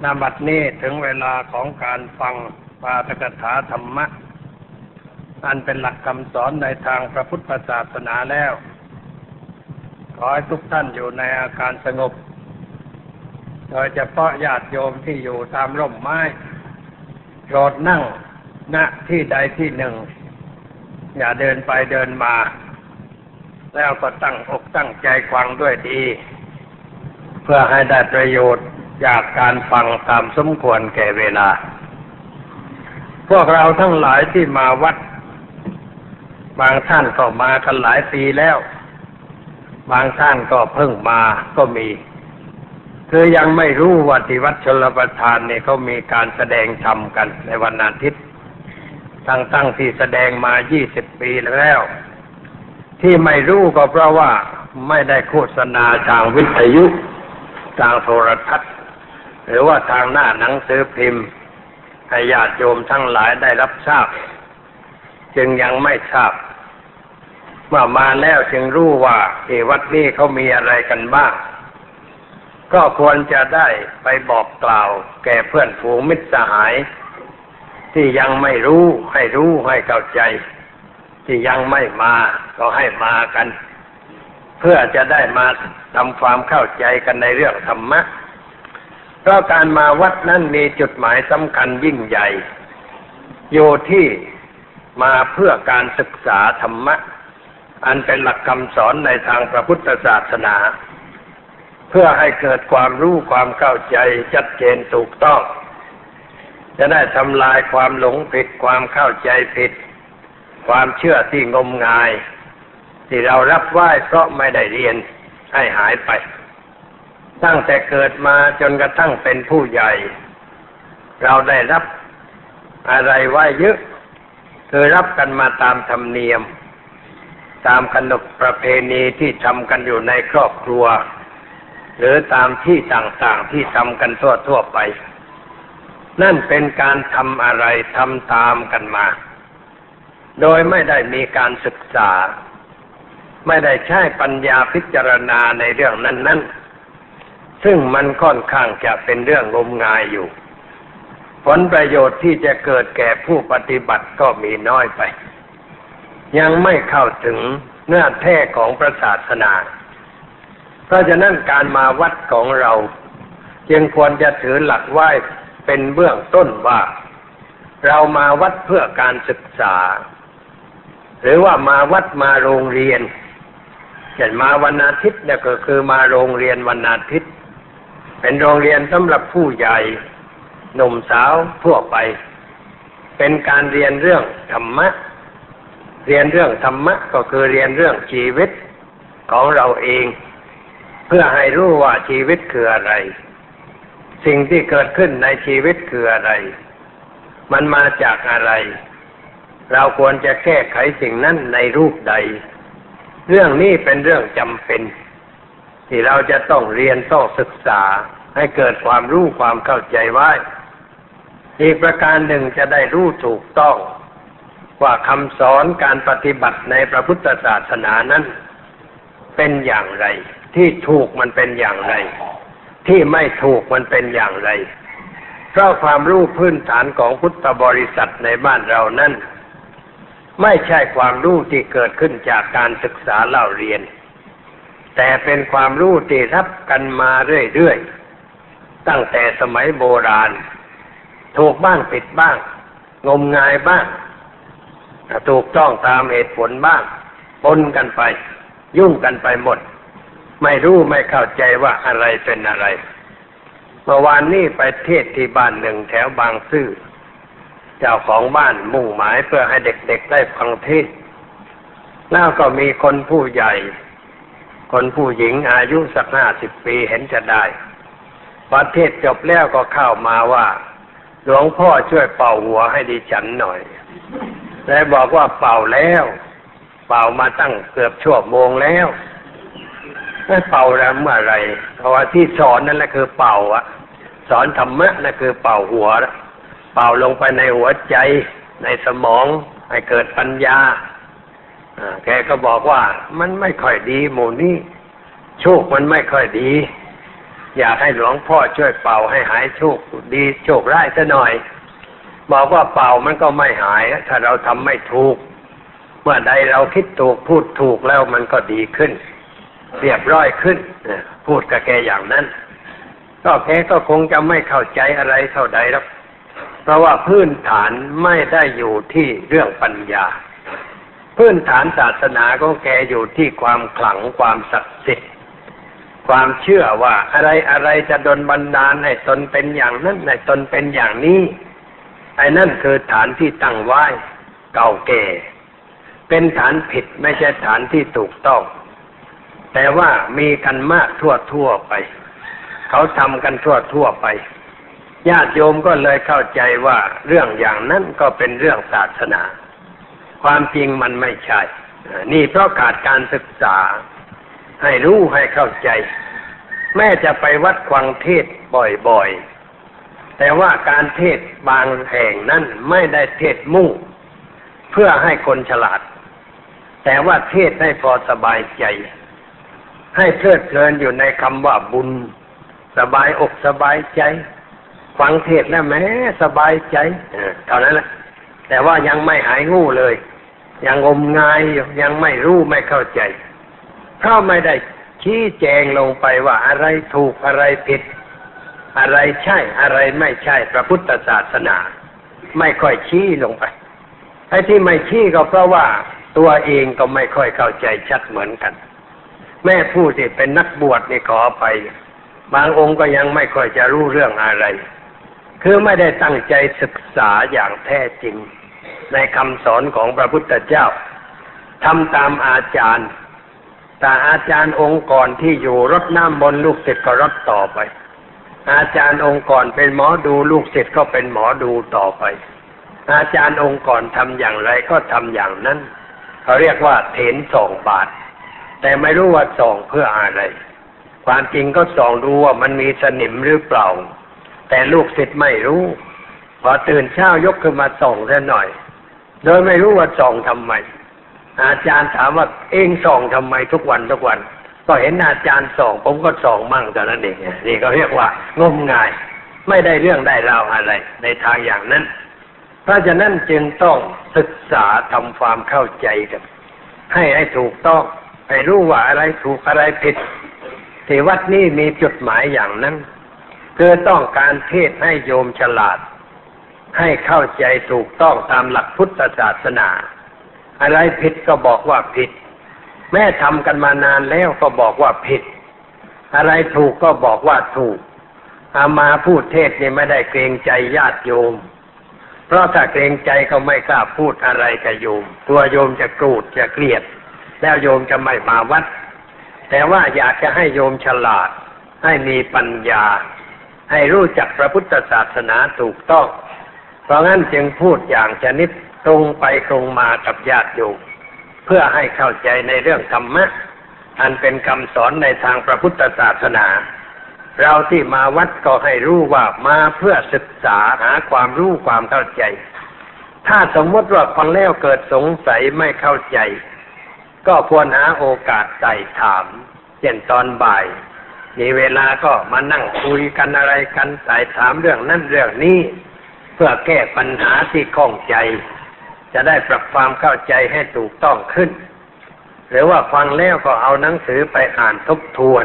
นาบัดนี้ถึงเวลาของการฟังปาฐกถาธรรมะ อันเป็นหลักคำสอนในทางพระพุทธศาสนาแล้ว ขอให้ทุกท่านอยู่ในอาการสงบ โดยเฉพาะญาติโยมที่อยู่ตามร่มไม้โปรดนั่งณที่ใดที่หนึ่ง อย่าเดินไปเดินมา แล้วก็ตั้งอกตั้งใจฟังด้วยดี เพื่อให้ได้ประโยชน์ จากการฟังตามสมควรแก่เวลา พวกเราทั้งหลายที่มาวัด บางท่านก็มากันหลายปีแล้ว บางท่านก็เพิ่งมาก็มี คือยังไม่รู้ว่าที่วัดชลประทานเนี่ยเขามีการแสดงธรรมกันในวันอาทิตย์ ตั้งตั้งที่แสดงมา20ปีแล้ว ที่ไม่รู้ก็เพราะว่าไม่ได้โฆษณาทางวิทยุทางโทรทัศน์ หรือว่าทางหน้าหนังสือพิมพ์ให้ญาติโยมทั้งหลายได้รับทราบ จึงยังไม่ทราบเมื่อมาแล้วจึงรู้ว่าที่วัดนี้เขามีอะไรกันบ้าง ก็ควรจะได้ไปบอกกล่าว แก่เพื่อนฝูงมิตรสหาย ที่ยังไม่รู้ให้รู้ให้เข้าใจ ที่ยังไม่มาก็ให้มากัน เพื่อจะได้มาทำความเข้าใจกันในเรื่องธรรมะ เพราะการมาวัดนั้นมีจุดหมายสำคัญยิ่งใหญ่ อยู่ที่มาเพื่อการศึกษาธรรมะ อันเป็นหลักคำสอนในทางพระพุทธศาสนา เพื่อให้เกิดความรู้ความเข้าใจชัดเจนถูกต้อง จะได้ทำลายความหลงผิดความเข้าใจผิด ความเชื่อที่งมงาย ที่เรารับไหว้เพราะไม่ได้เรียนให้หายไป ตั้งแต่เกิดมาจนกระทั่งเป็นผู้ใหญ่ เราได้รับอะไรไว้เยอะคือรับกันมาตามธรรมเนียม ตามขนบประเพณีที่ทำกันอยู่ในครอบครัว หรือตามที่ต่างๆที่ทำกันทั่วๆไป นั่นเป็นการทำอะไรทำตามกันมา โดยไม่ได้มีการศึกษา ไม่ได้ใช้ปัญญาพิจารณาในเรื่องนั้น ๆ ซึ่งมันค่อนข้างจะเป็นเรื่องงมงายอยู่ ผลประโยชน์ที่จะเกิดแก่ผู้ปฏิบัติก็มีน้อยไป ยังไม่เข้าถึงเนื้อแท้ของพระศาสนา เพราะฉะนั้นการมาวัดของเรา จึงควรจะถือหลักไหว้เป็นเบื้องต้นว่า เรามาวัดเพื่อการศึกษา หรือว่ามาวัดมาโรงเรียนเช่นมาวันอาทิตย์เนี่ยก็คือมาโรงเรียนวันอาทิตย์ เป็นโรงเรียนสำหรับผู้ใหญ่หนุ่มสาวทั่วไป เป็นการเรียนเรื่องธรรมะ เรียนเรื่องธรรมะก็คือเรียนเรื่องชีวิตของเราเอง เพื่อให้รู้ว่าชีวิตคืออะไร สิ่งที่เกิดขึ้นในชีวิตคืออะไร มันมาจากอะไร เราควรจะแก้ไขสิ่งนั้นในรูปใด เรื่องนี้เป็นเรื่องจำเป็น ที่เราจะต้องเรียนต้องศึกษาให้เกิดความรู้ความเข้าใจไว้ อีกประการหนึ่งจะได้รู้ถูกต้อง ว่าคำสอนการปฏิบัติในพระพุทธศาสนานั้นเป็นอย่างไร ที่ถูกมันเป็นอย่างไร ที่ไม่ถูกมันเป็นอย่างไร เพราะความรู้พื้นฐานของพุทธบริษัทในบ้านเรานั้น ไม่ใช่ความรู้ที่เกิดขึ้นจากการศึกษาเล่าเรียน แต่เป็นความรู้ที่รับกันมาเรื่อยๆ ตั้งแต่สมัยโบราณ ถูกบ้างผิดบ้าง งมงายบ้าง ถูกต้องตามเหตุผลบ้างปนกันไป ยุ่งกันไปหมด ไม่รู้ไม่เข้าใจว่าอะไรเป็นอะไรเมื่อวานนี้ไปเทศที่บ้านหนึ่งแถวบางซื่อ เจ้าของบ้านมุ่งหมายเพื่อให้เด็กๆได้ฟังเทศแล้วก็มีคนผู้ใหญ่ คนผู้หญิงอายุสักห้าสิบปีเห็นจะได้พอเทศจบแล้วก็เข้ามาว่า หลวงพ่อช่วยเป่าหัวให้ดิฉันหน่อย แล้วบอกว่าเป่าแล้ว เป่ามาตั้งเกือบชั่วโมงแล้วไม่เป่าแล้วเมื่อไรเพราะว่าที่สอนนั่นแหละคือเป่าอะสอนธรรมะนั่นคือเป่าหัว เป่าลงไปในหัวใจในสมองให้เกิดปัญญา แกก็บอกว่ามันไม่ค่อยดีหมู่นี้โชคมันไม่ค่อยดี อยากให้หลวงพ่อช่วยเป่าให้หายโชคดีโชคร้ายซะหน่อย บอกว่าเป่ามันก็ไม่หาย ถ้าเราทำไม่ถูก เมื่อใดเราคิดถูกพูดถูกแล้วมันก็ดีขึ้น เรียบร้อยขึ้นพูดกับแกอย่างนั้น ก็แกก็คงจะไม่เข้าใจอะไรเท่าใดหรอกเพราะว่าพื้นฐานไม่ได้อยู่ที่เรื่องปัญญา พื้นฐานศาสนาของแกอยู่ที่ความขลังความศักดิ์สิทธิ์ความเชื่อว่าอะไรอะไรจะดนบันดาลให้ตนเป็นอย่างนั้นให้ตนเป็นอย่างนี้ไอ้นั่นคือฐานที่ตั้งไว้เก่าแก่ เป็นฐานผิดไม่ใช่ฐานที่ถูกต้อง แต่ว่ามีกันมากทั่วทั่วไป เขาทำกันทั่วทั่วไป ญาติโยมก็เลยเข้าใจว่าเรื่องอย่างนั้นก็เป็นเรื่องศาสนา ความจริงมันไม่ใช่ นี่เพราะขาดการศึกษา ให้รู้ให้เข้าใจ แม้จะไปวัดควังเทศบ่อยๆ แต่ว่าการเทศบางแห่งนั้นไม่ได้เทศมุ่ง เพื่อให้คนฉลาด แต่ว่าเทศให้พอสบายใจ ให้เพลิดเพลินอยู่ในคำว่าบุญ สบายอกสบายใจ ฟังเทศแล้วแม้สบายใจเท่านั้นแหละแต่ว่ายังไม่หายงูเลย ยังงมงายยังไม่รู้ไม่เข้าใจ เพราะไม่ได้ชี้แจงลงไปว่าอะไรถูกอะไรผิด อะไรใช่อะไรไม่ใช่พระพุทธศาสนา ไม่ค่อยชี้ลงไปไอ้ที่ไม่ชี้ก็เพราะว่าตัวเองก็ไม่ค่อยเข้าใจชัดเหมือนกัน แม่ผู้ที่เป็นนักบวชนี่ขอไป บางองค์ก็ยังไม่ค่อยจะรู้เรื่องอะไร คือไม่ได้ตั้งใจศึกษาอย่างแท้จริง ในคำสอนของพระพุทธเจ้าทำตามอาจารย์ แต่อาจารย์องค์ก่อนที่อยู่รถน้ำบนลูกศิษย์ก็รถต่อไป อาจารย์องค์ก่อนเป็นหมอดูลูกศิษย์ก็เป็นหมอดูต่อไป อาจารย์องค์ก่อนทำอย่างไรก็ทำอย่างนั้น เขาเรียกว่าเถนสองบาท แต่ไม่รู้ว่าส่องเพื่ออะไร ความจริงก็ส่องดูว่ามันมีสนิมหรือเปล่า แต่ลูกศิษย์ไม่รู้พอตื่นเช้ายกขึ้นมาส่องแค่หน่อย โดยไม่รู้ว่าส่องทำไม อาจารย์ถามว่าเองส่องทำไมทุกวันทุกวัน ก็เห็นอาจารย์ส่อง ผมก็ส่องมั่งแต่นั้นเองนี่ก็เรียกว่างมงาย ไม่ได้เรื่องได้ราวอะไร ในทางอย่างนั้น เพราะฉะนั้นจึงต้องศึกษาทำความเข้าใจกันให้ให้ถูกต้องให้รู้ว่าอะไรถูกอะไรผิดที่วัดนี้มีจุดหมายอย่างนั้นคือต้องการเทศให้โยมฉลาด ให้เข้าใจถูกต้องตามหลักพุทธศาสนา อะไรผิดก็บอกว่าผิด แม่ทำกันมานานแล้วก็บอกว่าผิด อะไรถูกก็บอกว่าถูก อามาพูดเทศนี่ไม่ได้เกรงใจญาติโยม เพราะถ้าเกรงใจก็ไม่กล้าพูดอะไรกับโยม ตัวโยมจะกรูดจะเกลียด แล้วโยมจะไม่มาวัด แต่ว่าอยากจะให้โยมฉลาด ให้มีปัญญา ให้รู้จักพระพุทธศาสนาถูกต้อง เพราะงั้นจึงพูดอย่างชนิดตรงไปตรงมากับญาติโยมเพื่อให้เข้าใจในเรื่องธรรมะ อันเป็นคำสอนในทางพระพุทธศาสนา เราที่มาวัดก็ให้รู้ว่ามาเพื่อศึกษาหาความรู้ความเข้าใจ ถ้าสมมติว่าฟังแล้วเกิดสงสัยไม่เข้าใจ ก็ควรหาโอกาสใส่ถามเช่นตอนบ่ายมีเวลาก็มานั่งคุยกันอะไรกันใส่ถามเรื่องนั้นเรื่องนี้ เพื่อแก้ปัญหาที่ข้องใจ จะได้ปรับความเข้าใจให้ถูกต้องขึ้น หรือว่าฟังแล้วก็เอาหนังสือไปอ่านทบทวน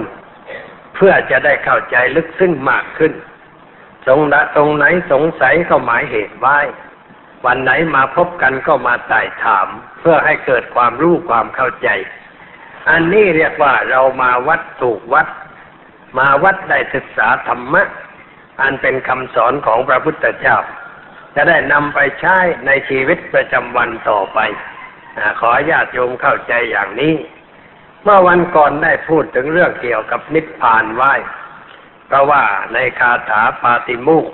เพื่อจะได้เข้าใจลึกซึ้งมากขึ้นตรงตรงไหนสงสัยก็หมายเหตุไว้ วันไหนมาพบกันก็มาไต่ถาม เพื่อให้เกิดความรู้ความเข้าใจ อันนี้เรียกว่าเรามาวัดถูกวัด มาวัดได้ศึกษาธรรมะ อันเป็นคำสอนของพระพุทธเจ้า จะได้นำไปใช้ในชีวิตประจำวันต่อไปอขอญาติโยมเข้าใจอย่างนี้ เมื่อวันก่อนได้พูดถึงเรื่องเกี่ยวกับนิพพานไว้เพราะว่าในคาถาปาติมุก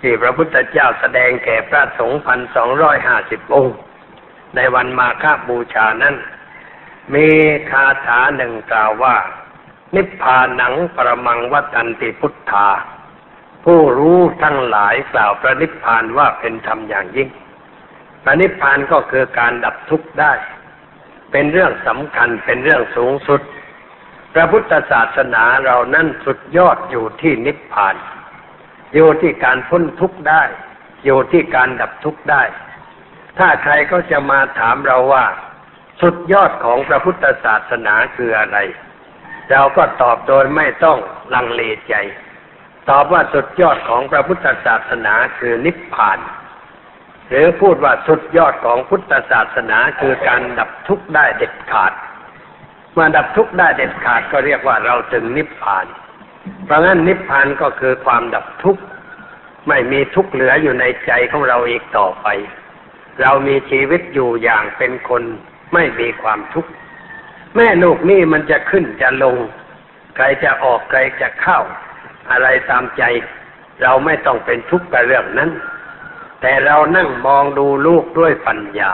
ที่พระพุทธเจ้าแสดงแก่พระสงฆ์พันสองร้อยห้าสิบองค์ ในวันมาฆบูชานั้น มีคาถาหนึ่งกล่าวว่า นิพพานังประมังวัตันติพุทธา ผู้รู้ทั้งหลายกล่าวพระนิพพานว่าเป็นธรรมอย่างยิ่งพระนิพพานก็คือการดับทุกข์ได้ เป็นเรื่องสำคัญเป็นเรื่องสูงสุด พระพุทธศาสนาเรานั้นสุดยอดอยู่ที่นิพพาน อยู่ที่การพ้นทุกข์ได้ อยู่ที่การดับทุกข์ได้ ถ้าใครก็จะมาถามเราว่า สุดยอดของพระพุทธศาสนาคืออะไร เราก็ตอบโดยไม่ต้องลังเลใจ ตอบว่าสุดยอดของพระพุทธศาสนาคือนิพพาน หรือพูดว่าสุดยอดของพุทธศาสนาคือการดับทุกข์ได้เด็ดขาดเมื่อดับทุกข์ได้เด็ดขาดก็เรียกว่าเราถึงนิพพาน เพราะงั้นนิพพานก็คือความดับทุกข์ไม่มีทุกข์เหลืออยู่ในใจของเราอีกต่อไป เรามีชีวิตอยู่อย่างเป็นคนไม่มีความทุกข์แม่ลูกนี่มันจะขึ้นจะลง ใครจะออกใครจะเข้า อะไรตามใจ เราไม่ต้องเป็นทุกข์กับเรื่องนั้น แต่เรานั่งมองดูลูกด้วยปัญญา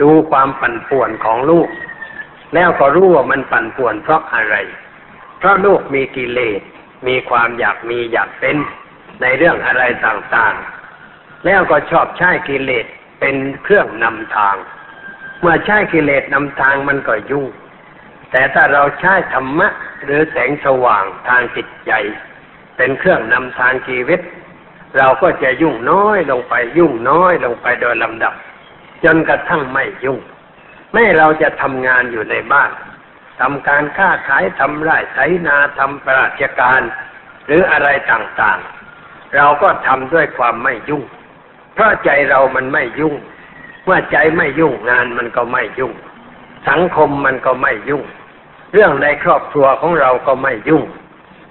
ดูความปั่นป่วนของลูก แล้วก็รู้ว่ามันปั่นป่วนเพราะอะไร เพราะลูกมีกิเลสมีความอยากมีอยากเป็นในเรื่องอะไรต่างๆ แล้วก็ชอบใช้กิเลสเป็นเครื่องนำทาง เมื่อใช้กิเลสนำทางมันก็ยุ่งแต่ถ้าเราใช้ธรรมะ หรือแสงสว่างทางจิตใจ เป็นเครื่องนำทางชีวิต เราก็จะยุ่งน้อยลงไปยุ่งน้อยลงไปโดยลำดับ จนกระทั่งไม่ยุ่งแม้เราจะทำงานอยู่ในบ้านทำการค้าขายทำไร่ไถนาทำประราชการ หรืออะไรต่างๆ เราก็ทำด้วยความไม่ยุ่ง เพราะใจเรามันไม่ยุ่ง เมื่อใจไม่ยุ่งงานมันก็ไม่ยุ่ง สังคมมันก็ไม่ยุ่ง เรื่องในครอบครัวของเราก็ไม่ยุ่ง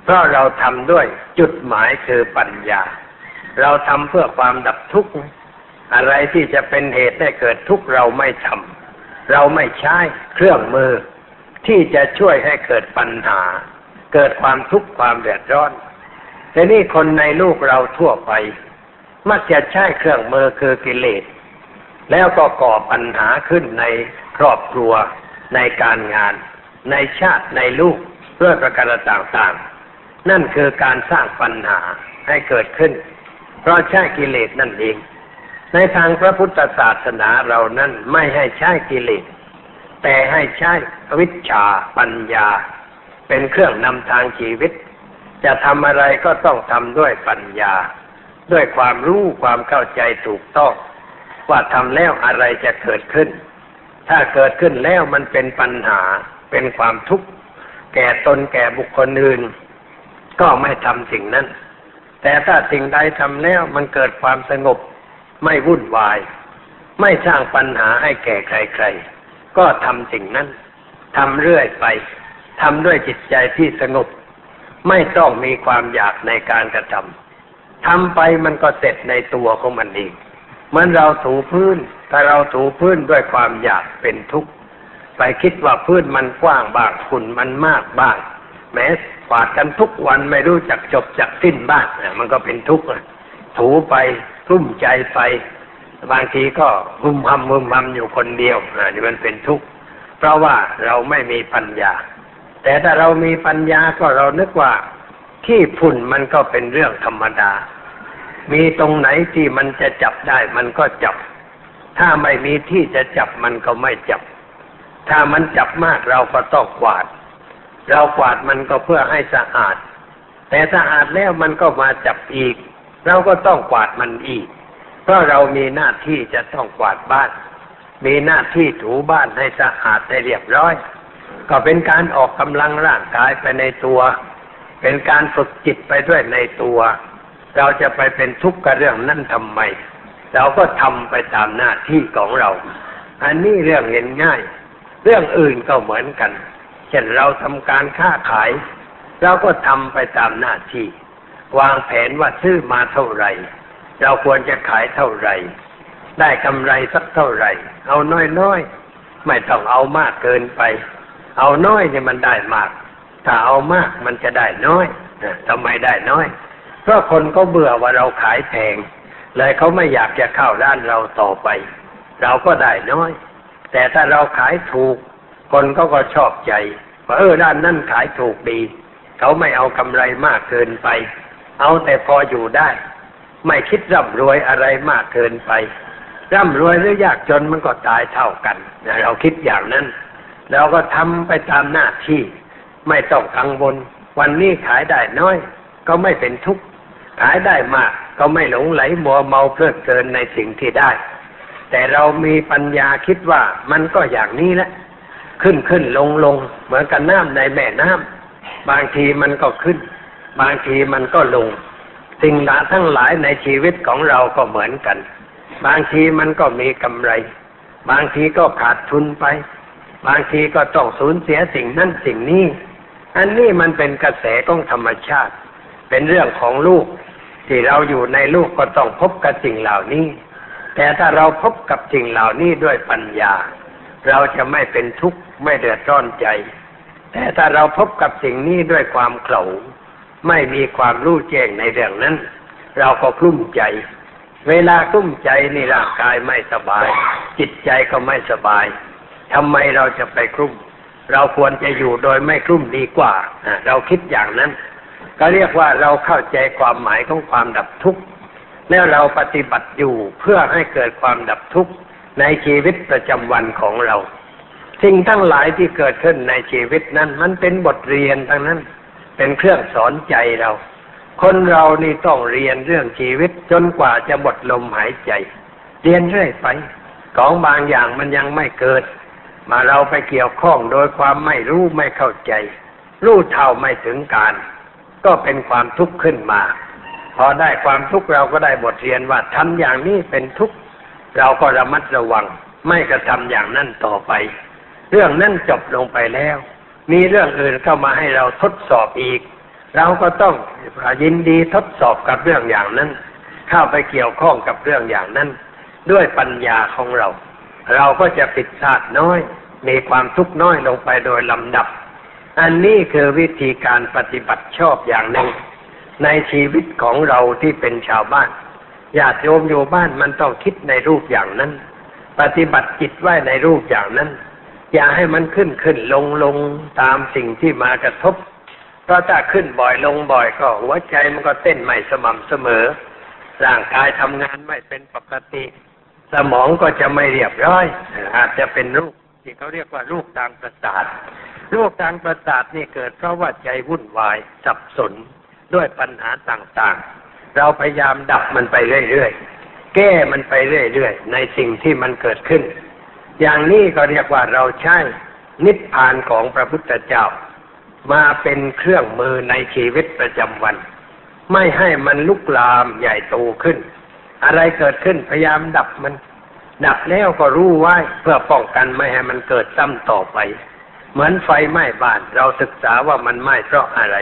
เพราะเราทำด้วยจุดหมายคือปัญญา เราทำเพื่อความดับทุกข์ อะไรที่จะเป็นเหตุให้เกิดทุกข์เราไม่ทำเราไม่ใช้เครื่องมือ ที่จะช่วยให้เกิดปัญหา เกิดความทุกข์ความเดือดร้อนแต่นี่คนในลูกเราทั่วไป มักจะใช้เครื่องมือคือกิเลส แล้วก็ก่อปัญหาขึ้นในครอบครัวในการงาน ในชาติในลูกเพื่อประการต่างๆ นั่นคือการสร้างปัญหาให้เกิดขึ้น เพราะใช้กิเลสนั่นเอง ในทางพระพุทธศาสนาเรานั้นไม่ให้ใช้กิเลส แต่ให้ใช้วิชาปัญญา เป็นเครื่องนำทางชีวิต จะทำอะไรก็ต้องทำด้วยปัญญา ด้วยความรู้ความเข้าใจถูกต้อง ว่าทำแล้วอะไรจะเกิดขึ้น ถ้าเกิดขึ้นแล้วมันเป็นปัญหาเป็นความทุกข์แก่ตนแก่บุคคลอื่น ก็ไม่ทำสิ่งนั้น แต่ถ้าสิ่งใดทำแล้วมันเกิดความสงบ ไม่วุ่นวาย ไม่สร้างปัญหาให้แก่ใครๆ ก็ทำสิ่งนั้นทำเรื่อยไปทำด้วยจิตใจที่สงบ ไม่ต้องมีความอยากในการกระทำทำไปมันก็เสร็จในตัวของมันเองเหมือนเราถูพื้น ถ้าเราถูพื้นด้วยความอยากเป็นทุกข์ ไปคิดว่าพื้นมันกว้างบ้างฝุ่นมันมากบ้าง แม้ กวาดกันทุกวันไม่รู้จักจบจักสิ้นบ้างเนี่ยมันก็เป็นทุกข์ถูไปรุ่มใจไป บางทีก็หุมหำหุมหำอยู่คนเดียวอ่านี่มันเป็นทุกข์เพราะว่าเราไม่มีปัญญา แต่ถ้าเรามีปัญญาก็เรานึกว่าขี้ฝุ่นมันก็เป็นเรื่องธรรมดา มีตรงไหนที่มันจะจับได้มันก็จับ ถ้าไม่มีที่จะจับมันก็ไม่จับ ถ้ามันจับมากเราก็ต้องกวาด เรากวาดมันก็เพื่อให้สะอาด แต่สะอาดแล้วมันก็มาจับอีก เราก็ต้องกวาดมันอีก เพราะเรามีหน้าที่จะต้องกวาดบ้าน มีหน้าที่ถูบ้านให้สะอาดให้เรียบร้อย ก็เป็นการออกกำลังร่างกายไปในตัว เป็นการฝึกจิตไปด้วยในตัว เราจะไปเป็นทุกข์กับเรื่องนั้นทำไม เราก็ทำไปตามหน้าที่ของเรา อันนี้เรื่องเห็นง่าย เรื่องอื่นก็เหมือนกัน เช่นเราทำการค้าขายเราก็ทำไปตามหน้าที่ วางแผนว่าซื้อมาเท่าไหร่ เราควรจะขายเท่าไหร่ ได้กำไรสักเท่าไหร่ เอาน้อยๆไม่ต้องเอามากเกินไป เอาน้อยเนี่ยมันได้มาก ถ้าเอามากมันจะได้น้อยทำไมได้น้อย เพราะคนก็เบื่อว่าเราขายแพงเลยเขาไม่อยากจะเข้าร้านเราต่อไป เราก็ได้น้อย แต่ถ้าเราขายถูก คนก็ก็ชอบใจว่าเออร้านนั่นขายถูกดี เขาไม่เอากำไรมากเกินไป เอาแต่พออยู่ได้ ไม่คิดร่ำรวยอะไรมากเกินไป ร่ำรวยหรือยากจนมันก็ตายเท่ากันเราคิดอย่างนั้นเราก็ทำไปตามหน้าที่ ไม่ต้องกังวล วันนี้ขายได้น้อย ก็ไม่เป็นทุกข์ขายได้มากก็ไม่หลงไหลมัวเมาเพลิดเพลินในสิ่งที่ได้ แต่เรามีปัญญาคิดว่ามันก็อย่างนี้แหละ ขึ้นขึ้นลงลงเหมือนกับน้ำในแม่น้ำบางทีมันก็ขึ้น บางทีมันก็ลง สิ่งลาทั้งหลายในชีวิตของเราก็เหมือนกัน บางทีมันก็มีกำไร บางทีก็ขาดทุนไป บางทีก็ต้องสูญเสียสิ่งนั้นสิ่งนี้ อันนี้มันเป็นกระแสของธรรมชาติ เป็นเรื่องของลูก ที่เราอยู่ในลูกก็ต้องพบกับสิ่งเหล่านี้ แต่ถ้าเราพบกับสิ่งเหล่านี้ด้วยปัญญา เราจะไม่เป็นทุกข์ ไม่เดือดร้อนใจ แต่ถ้าเราพบกับสิ่งนี้ด้วยความเขลาไม่มีความรู้แจ้งในเรื่องนั้น เราก็กลุ้มใจ เวลากลุ้มใจนี่ร่างกายไม่สบาย จิตใจก็ไม่สบายทำไมเราจะไปกลุ้มเราควรจะอยู่โดยไม่กลุ้มดีกว่า เราคิดอย่างนั้น ก็เรียกว่าเราเข้าใจความหมายของความดับทุกข์ แล้วเราปฏิบัติอยู่เพื่อให้เกิดความดับทุกข์ในชีวิตประจำวันของเรา สิ่งทั้งหลายที่เกิดขึ้นในชีวิตนั้น มันเป็นบทเรียนทั้งนั้น เป็นเครื่องสอนใจเรา คนเรานี่ต้องเรียนเรื่องชีวิตจนกว่าจะหมดลมหายใจ เรียนเรื่อยไปของบางอย่างมันยังไม่เกิด มาเราไปเกี่ยวข้องโดยความไม่รู้ไม่เข้าใจ รู้เท่าไม่ถึงการ ก็เป็นความทุกข์ขึ้นมา พอได้ความทุกข์เราก็ได้บทเรียนว่าทำอย่างนี้เป็นทุกข์เราก็ระมัดระวัง ไม่กระทำอย่างนั้นต่อไป เรื่องนั้นจบลงไปแล้ว มีเรื่องอื่นเข้ามาให้เราทดสอบอีก เราก็ต้องยินดีทดสอบกับเรื่องอย่างนั้น เข้าไปเกี่ยวข้องกับเรื่องอย่างนั้น ด้วยปัญญาของเรา เราก็จะปิดซาดน้อย มีความทุกข์น้อยลงไปโดยลำดับ อันนี้คือวิธีการปฏิบัติชอบอย่างหนึ่ง ในชีวิตของเราที่เป็นชาวบ้านญาติโยมอยู่บ้านมันต้องคิดในรูปอย่างนั้น ปฏิบัติจิตไว้ในรูปอย่างนั้น อย่าให้มันขึ้นขึ้นลงลงตามสิ่งที่มากระทบ เพราะถ้าขึ้นบ่อยลงบ่อยก็หัวใจมันก็เต้นไม่สม่ำเสมอ ร่างกายทำงานไม่เป็นปกติ สมองก็จะไม่เรียบร้อย อาจจะเป็นรูปที่เขาเรียกว่ารูปทางประสาทรูปทางประสาทนี่เกิดเพราะว่าใจวุ่นวายสับสนด้วยปัญหาต่างๆ เราพยายามดับมันไปเรื่อยๆ แก้มันไปเรื่อยๆ ในสิ่งที่มันเกิดขึ้น อย่างนี้ก็เรียกว่าเราใช้นิพพานของพระพุทธเจ้า มาเป็นเครื่องมือในชีวิตประจำวัน ไม่ให้มันลุกลามใหญ่โตขึ้น อะไรเกิดขึ้นพยายามดับมัน ดับแล้วก็รู้ไว้เพื่อป้องกันไม่ให้มันเกิดซ้ำต่อไป เหมือนไฟไหม้บ้านเราศึกษาว่ามันไหม้เพราะอะไร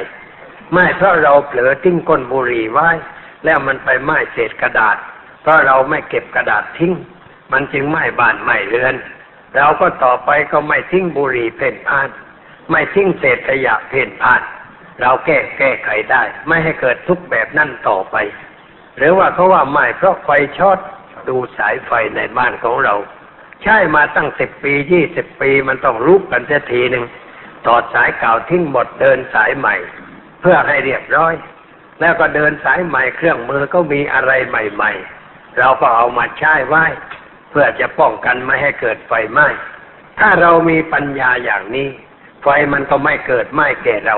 ไหม้เพราะเราเผลอทิ้งก้นบุหรี่ไว้ แล้วมันไปไหม้เศษกระดาษ เพราะเราไม่เก็บกระดาษทิ้ง มันจึงไหม้บ้านไหม้เรือน เราก็ต่อไปก็ไม่ทิ้งบุหรี่เพ่นพ่าน ไม่ทิ้งเศษขยะเพ่นพ่าน เราแก้แก้ไขได้ ไม่ให้เกิดทุกแบบนั่นต่อไป หรือว่าเขาว่าไหม้เพราะไฟช็อตดูสายไฟในบ้านของเรา ใช่มาตั้งสิบปียี่สิบปีมันต้องรุกกันเสียทีหนึ่งถอดสายเก่าทิ้งหมดเดินสายใหม่ เพื่อให้เรียบร้อย แล้วก็เดินสายใหม่เครื่องมือก็มีอะไรใหม่ ๆ เราก็เอามาใช้ไว้ พื่อจะป้องกันไม่ให้เกิดไฟไหม้ ถ้าเรามีปัญญาอย่างนี้ ไฟมันก็ไม่เกิดไหม้แก่เรา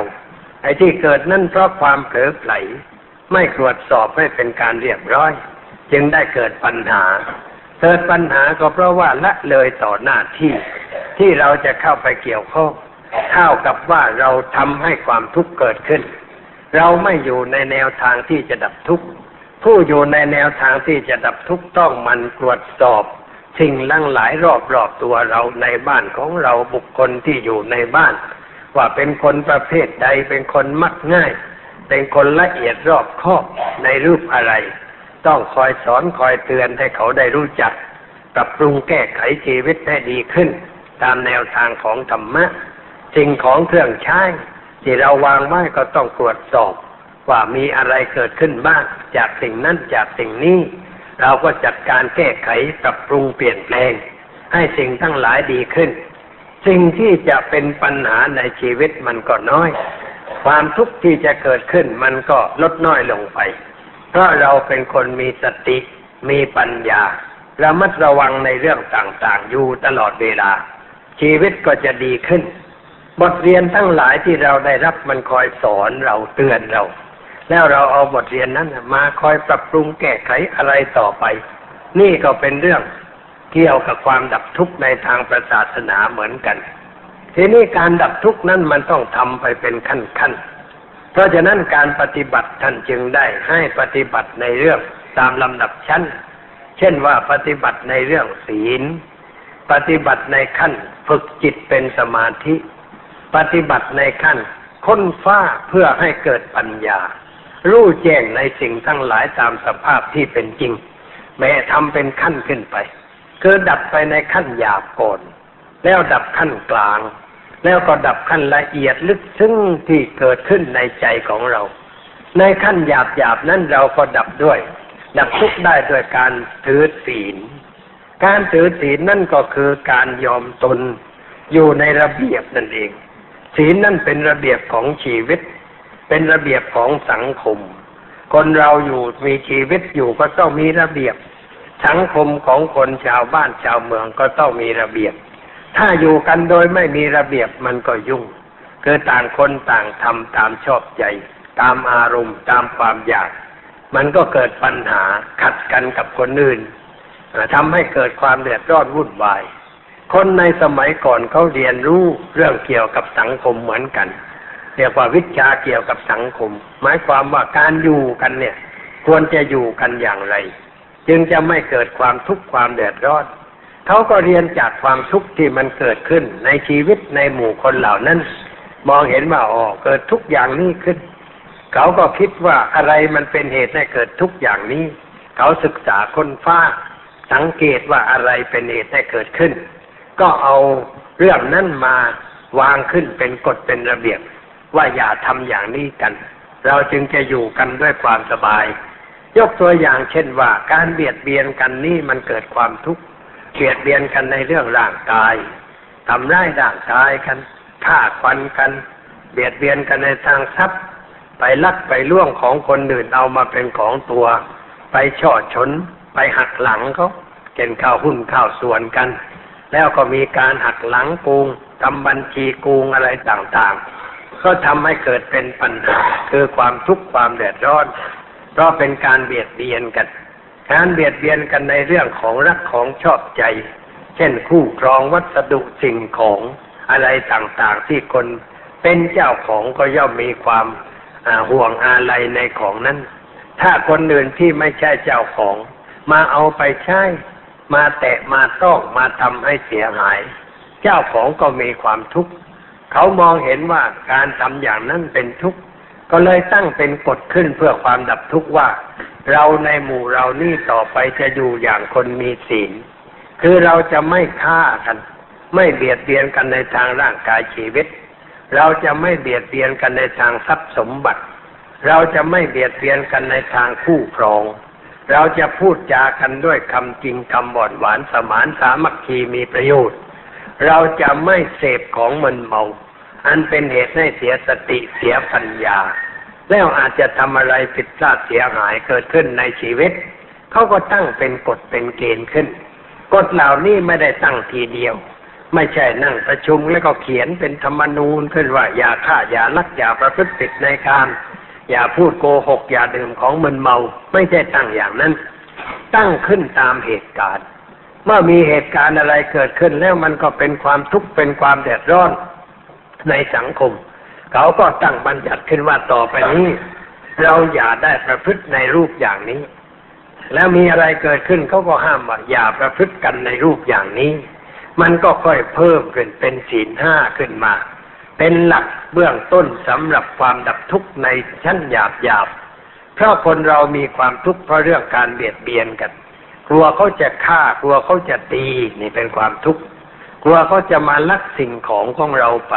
ไอ้ที่เกิดนั่นเพราะความเผลอไผล ไม่ตรวจสอบให้เป็นการเรียบร้อย จึงได้เกิดปัญหา เกิดปัญหาก็เพราะว่าละเลยต่อหน้าที่ ที่เราจะเข้าไปเกี่ยวข้องเท่ากับว่าเราทำให้ความทุกข์เกิดขึ้น เราไม่อยู่ในแนวทางที่จะดับทุกข์ ผู้อยู่ในแนวทางที่จะดับทุกข์ต้องมันตรวจสอบ สิ่งลังหลายรอบๆตัวเราในบ้านของเราบุคคลที่อยู่ในบ้าน ว่าเป็นคนประเภทใดเป็นคนมักง่าย เป็นคนละเอียดรอบคอบในรูปอะไร ต้องคอยสอนคอยเตือนให้เขาได้รู้จัก ปรับปรุงแก้ไขชีวิตให้ดีขึ้น ตามแนวทางของธรรมะสิ่งของเครื่องใช้ที่เราวางไว้ก็ต้องตรวจสอบ ว่ามีอะไรเกิดขึ้นบ้างจากสิ่งนั้นจากสิ่งนี้ เราก็จัดการแก้ไขปรับปรุงเปลี่ยนแปลง ให้สิ่งทั้งหลายดีขึ้น สิ่งที่จะเป็นปัญหาในชีวิตมันก็น้อย ความทุกข์ที่จะเกิดขึ้นมันก็ลดน้อยลงไป เพราะเราเป็นคนมีสติมีปัญญาระมัดระวังในเรื่องต่างๆ อยู่ตลอดเวลา ชีวิตก็จะดีขึ้น บทเรียนทั้งหลายที่เราได้รับมันคอยสอนเราเตือนเรา แล้วเราเอาบทเรียนนั้นมาคอยปรับปรุงแก้ไขอะไรต่อไป นี่ก็เป็นเรื่องเกี่ยวกับความดับทุกข์ในทางประศาสนาเหมือนกัน ทีนี้การดับทุกข์นั้นมันต้องทำไปเป็นขั้นขั้นเพราะฉะนั้นการปฏิบัติท่านจึงได้ให้ปฏิบัติในเรื่องตามลำดับชั้น เช่นว่าปฏิบัติในเรื่องศีล ปฏิบัติในขั้นฝึกจิตเป็นสมาธิ ปฏิบัติในขั้นค้นฟ้าเพื่อให้เกิดปัญญา รู้แจ้งในสิ่งทั้งหลายตามสภาพที่เป็นจริง แม้ทำเป็นขั้นขึ้นไปคือดับไปในขั้นหยาบก่อนแล้วดับขั้นกลาง แล้วก็ดับขั้นละเอียดลึกซึ้งที่เกิดขึ้นในใจของเรา ในขั้นหยาบหยาบนั้นเราก็ดับด้วย ดับทุกได้ด้วยการถือศีล การถือศีลนั่นก็คือการยอมตนอยู่ในระเบียบนั่นเอง ศีลนั่นเป็นระเบียบของชีวิต เป็นระเบียบของสังคม คนเราอยู่มีชีวิตอยู่ก็ต้องมีระเบียบ สังคมของคนชาวบ้านชาวเมืองก็ต้องมีระเบียบ ถ้าอยู่กันโดยไม่มีระเบียบมันก็ยุ่ง คือต่างคนต่างทำตามชอบใจ ตามอารมณ์ ตามความอยาก มันก็เกิดปัญหาขัดกันกับคนอื่นทำให้เกิดความเดือดร้อนวุ่นวาย คนในสมัยก่อนเขาเรียนรู้เรื่องเกี่ยวกับสังคมเหมือนกัน เรียกว่าวิชาเกี่ยวกับสังคม หมายความว่าการอยู่กันเนี่ย ควรจะอยู่กันอย่างไร จึงจะไม่เกิดความทุกข์ความเดือดร้อนเขาก็เรียนจากความทุกข์ที่มันเกิดขึ้น ในชีวิตในหมู่คนเหล่านั้น มองเห็นว่าอ๋อเกิดทุกอย่างนี้ขึ้น เขาก็คิดว่าอะไรมันเป็นเหตุให้เกิดทุกอย่างนี้ เขาศึกษาคนฟ้า สังเกตว่าอะไรเป็นเหตุให้เกิดขึ้น ก็เอาเรื่องนั้นมาวางขึ้นเป็นกฎเป็นระเบียบ ว่าอย่าทำอย่างนี้กัน เราจึงจะอยู่กันด้วยความสบาย ยกตัวอย่างเช่นว่าการเบียดเบียนกันนี่มันเกิดความทุกข์เบียดเบียนกันในเรื่องร่างกายทำร้ายร่างกายกันฆ่าควันกัน เบียดเบียนกันในทางทรัพย์ ไปลักไปล่วงของคนอื่นเอามาเป็นของตัว ไปช่อชน ไปหักหลังเขาเก่นข้าวหุ้นข้าวส่วนกัน แล้วก็มีการหักหลังกูงทำบัญชีกูงอะไรต่างๆ ก็ทำให้เกิดเป็นปัญหาคือความทุกข์ความเดือดร้อน เพราะเป็นการเบียดเบียนกัน การเบียดเบียนกันในเรื่องของรักของชอบใจ เช่นคู่ครองวัสดุสิ่งของอะไรต่างๆ ที่คนเป็นเจ้าของก็ย่อมมีความห่วงอาลัยในของนั้น ถ้าคนอื่นที่ไม่ใช่เจ้าของ มาเอาไปใช้ มาแตะมาต้องมาทำให้เสียหาย เจ้าของก็มีความทุกข์ เขามองเห็นว่าการทำอย่างนั้นเป็นทุกข์ก็เลยตั้งเป็นกฎขึ้นเพื่อความดับทุกข์ว่า เราในหมู่เรานี่ต่อไปจะอยู่อย่างคนมีศีล คือเราจะไม่ฆ่ากัน ไม่เบียดเบียนกันในทางร่างกายชีวิต เราจะไม่เบียดเบียนกันในทางทรัพย์สมบัติ เราจะไม่เบียดเบียนกันในทางคู่ครอง เราจะพูดจากันด้วยคำจริงคำบ่อนหวานสมานสามัคคีมีประโยชน์ เราจะไม่เสพของมึนเมา อันเป็นเหตุให้เสียสติเสียปัญญา แล้วอาจจะทำอะไรผิดพลาดเสียหายเกิดขึ้นในชีวิต เขาก็ตั้งเป็นกฎเป็นเกณฑ์ขึ้น กฎเหล่านี้ไม่ได้ตั้งทีเดียว ไม่ใช่นั่งประชุมแล้วก็เขียนเป็นธรรมนูญขึ้นว่าอย่าฆ่าอย่าลักอย่าประพฤติผิดในการอย่าพูดโกหกอย่าดื่มของมึนเมา ไม่ใช่ตั้งอย่างนั้น ตั้งขึ้นตามเหตุการณ์ เมื่อมีเหตุการณ์อะไรเกิดขึ้นแล้วมันก็เป็นความทุกข์เป็นความเดือดร้อนในสังคม เขาก็ตั้งบัญญัติขึ้นว่าต่อไปนี้ เราอย่าได้ประพฤติในรูปอย่างนี้ แล้วมีอะไรเกิดขึ้นเขาก็ห้ามว่าอย่าประพฤติกันในรูปอย่างนี้ มันก็ค่อยเพิ่มขึ้นเป็นศีลห้าขึ้นมา เป็นหลักเบื้องต้นสำหรับความดับทุกข์ในชั้นหยาบหยาบเพราะคนเรามีความทุกข์เพราะเรื่องการเบียดเบียนกัน กลัวเขาจะฆ่า กลัวเขาจะตีนี่เป็นความทุกข์ กลัวเขาจะมาลักสิ่งของของเราไป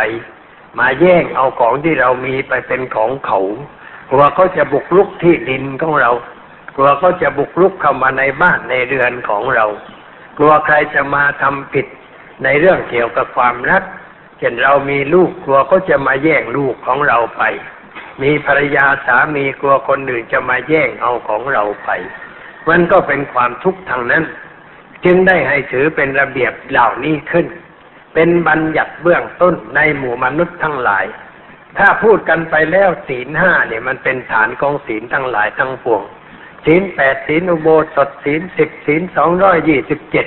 มาแย่งเอาของที่เรามีไปเป็นของเขา กลัวเขาจะบุกรุกที่ดินของเรา กลัวเขาจะบุกรุกเข้ามาในบ้านในเรือนของเรา กลัวใครจะมาทำผิดในเรื่องเกี่ยวกับความรักเช่นเรามีลูกกลัวเขาจะมาแย่งลูกของเราไป มีภรรยาสามีกลัวคนอื่นจะมาแย่งเอาของเราไป มันก็เป็นความทุกข์ทางนั้น จึงได้ให้ถือเป็นระเบียบเหล่านี้ขึ้น เป็นบัญญัติเบื้องต้นในหมู่มนุษย์ทั้งหลาย ถ้าพูดกันไปแล้วศีลห้าเนี่ยมันเป็นฐานของศีลทั้งหลายทั้งปวงศีลแปดศีลอุโบสถศีลสิบศีลสองร้อยยี่สิบเจ็ด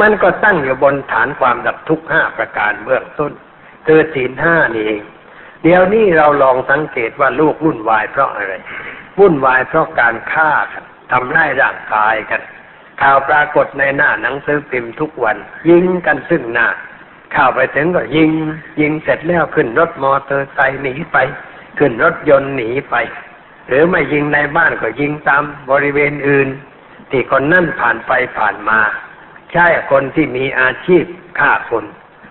มันก็ตั้งอยู่บนฐานความดับทุกข์ห้าประการเบื้องต้นคือศีลห้านี่เอง เดี๋ยวนี้เราลองสังเกตว่าลูกวุ่นวายเพราะอะไร วุ่นวายเพราะการฆ่ากัน ทำร้ายร่างกายกัน ข่าวปรากฏในหน้าหนังสือพิมพ์ทุกวัน ยิงกันซึ่งหน้าเข้าไปถึงก็ยิง ยิงเสร็จแล้วขึ้นรถมอเตอร์ไซค์หนีไป ขึ้นรถยนต์หนีไป หรือไม่ยิงในบ้านก็ยิงตามบริเวณอื่น ที่คนนั่นผ่านไปผ่านมา ใช่คนที่มีอาชีพฆ่าคน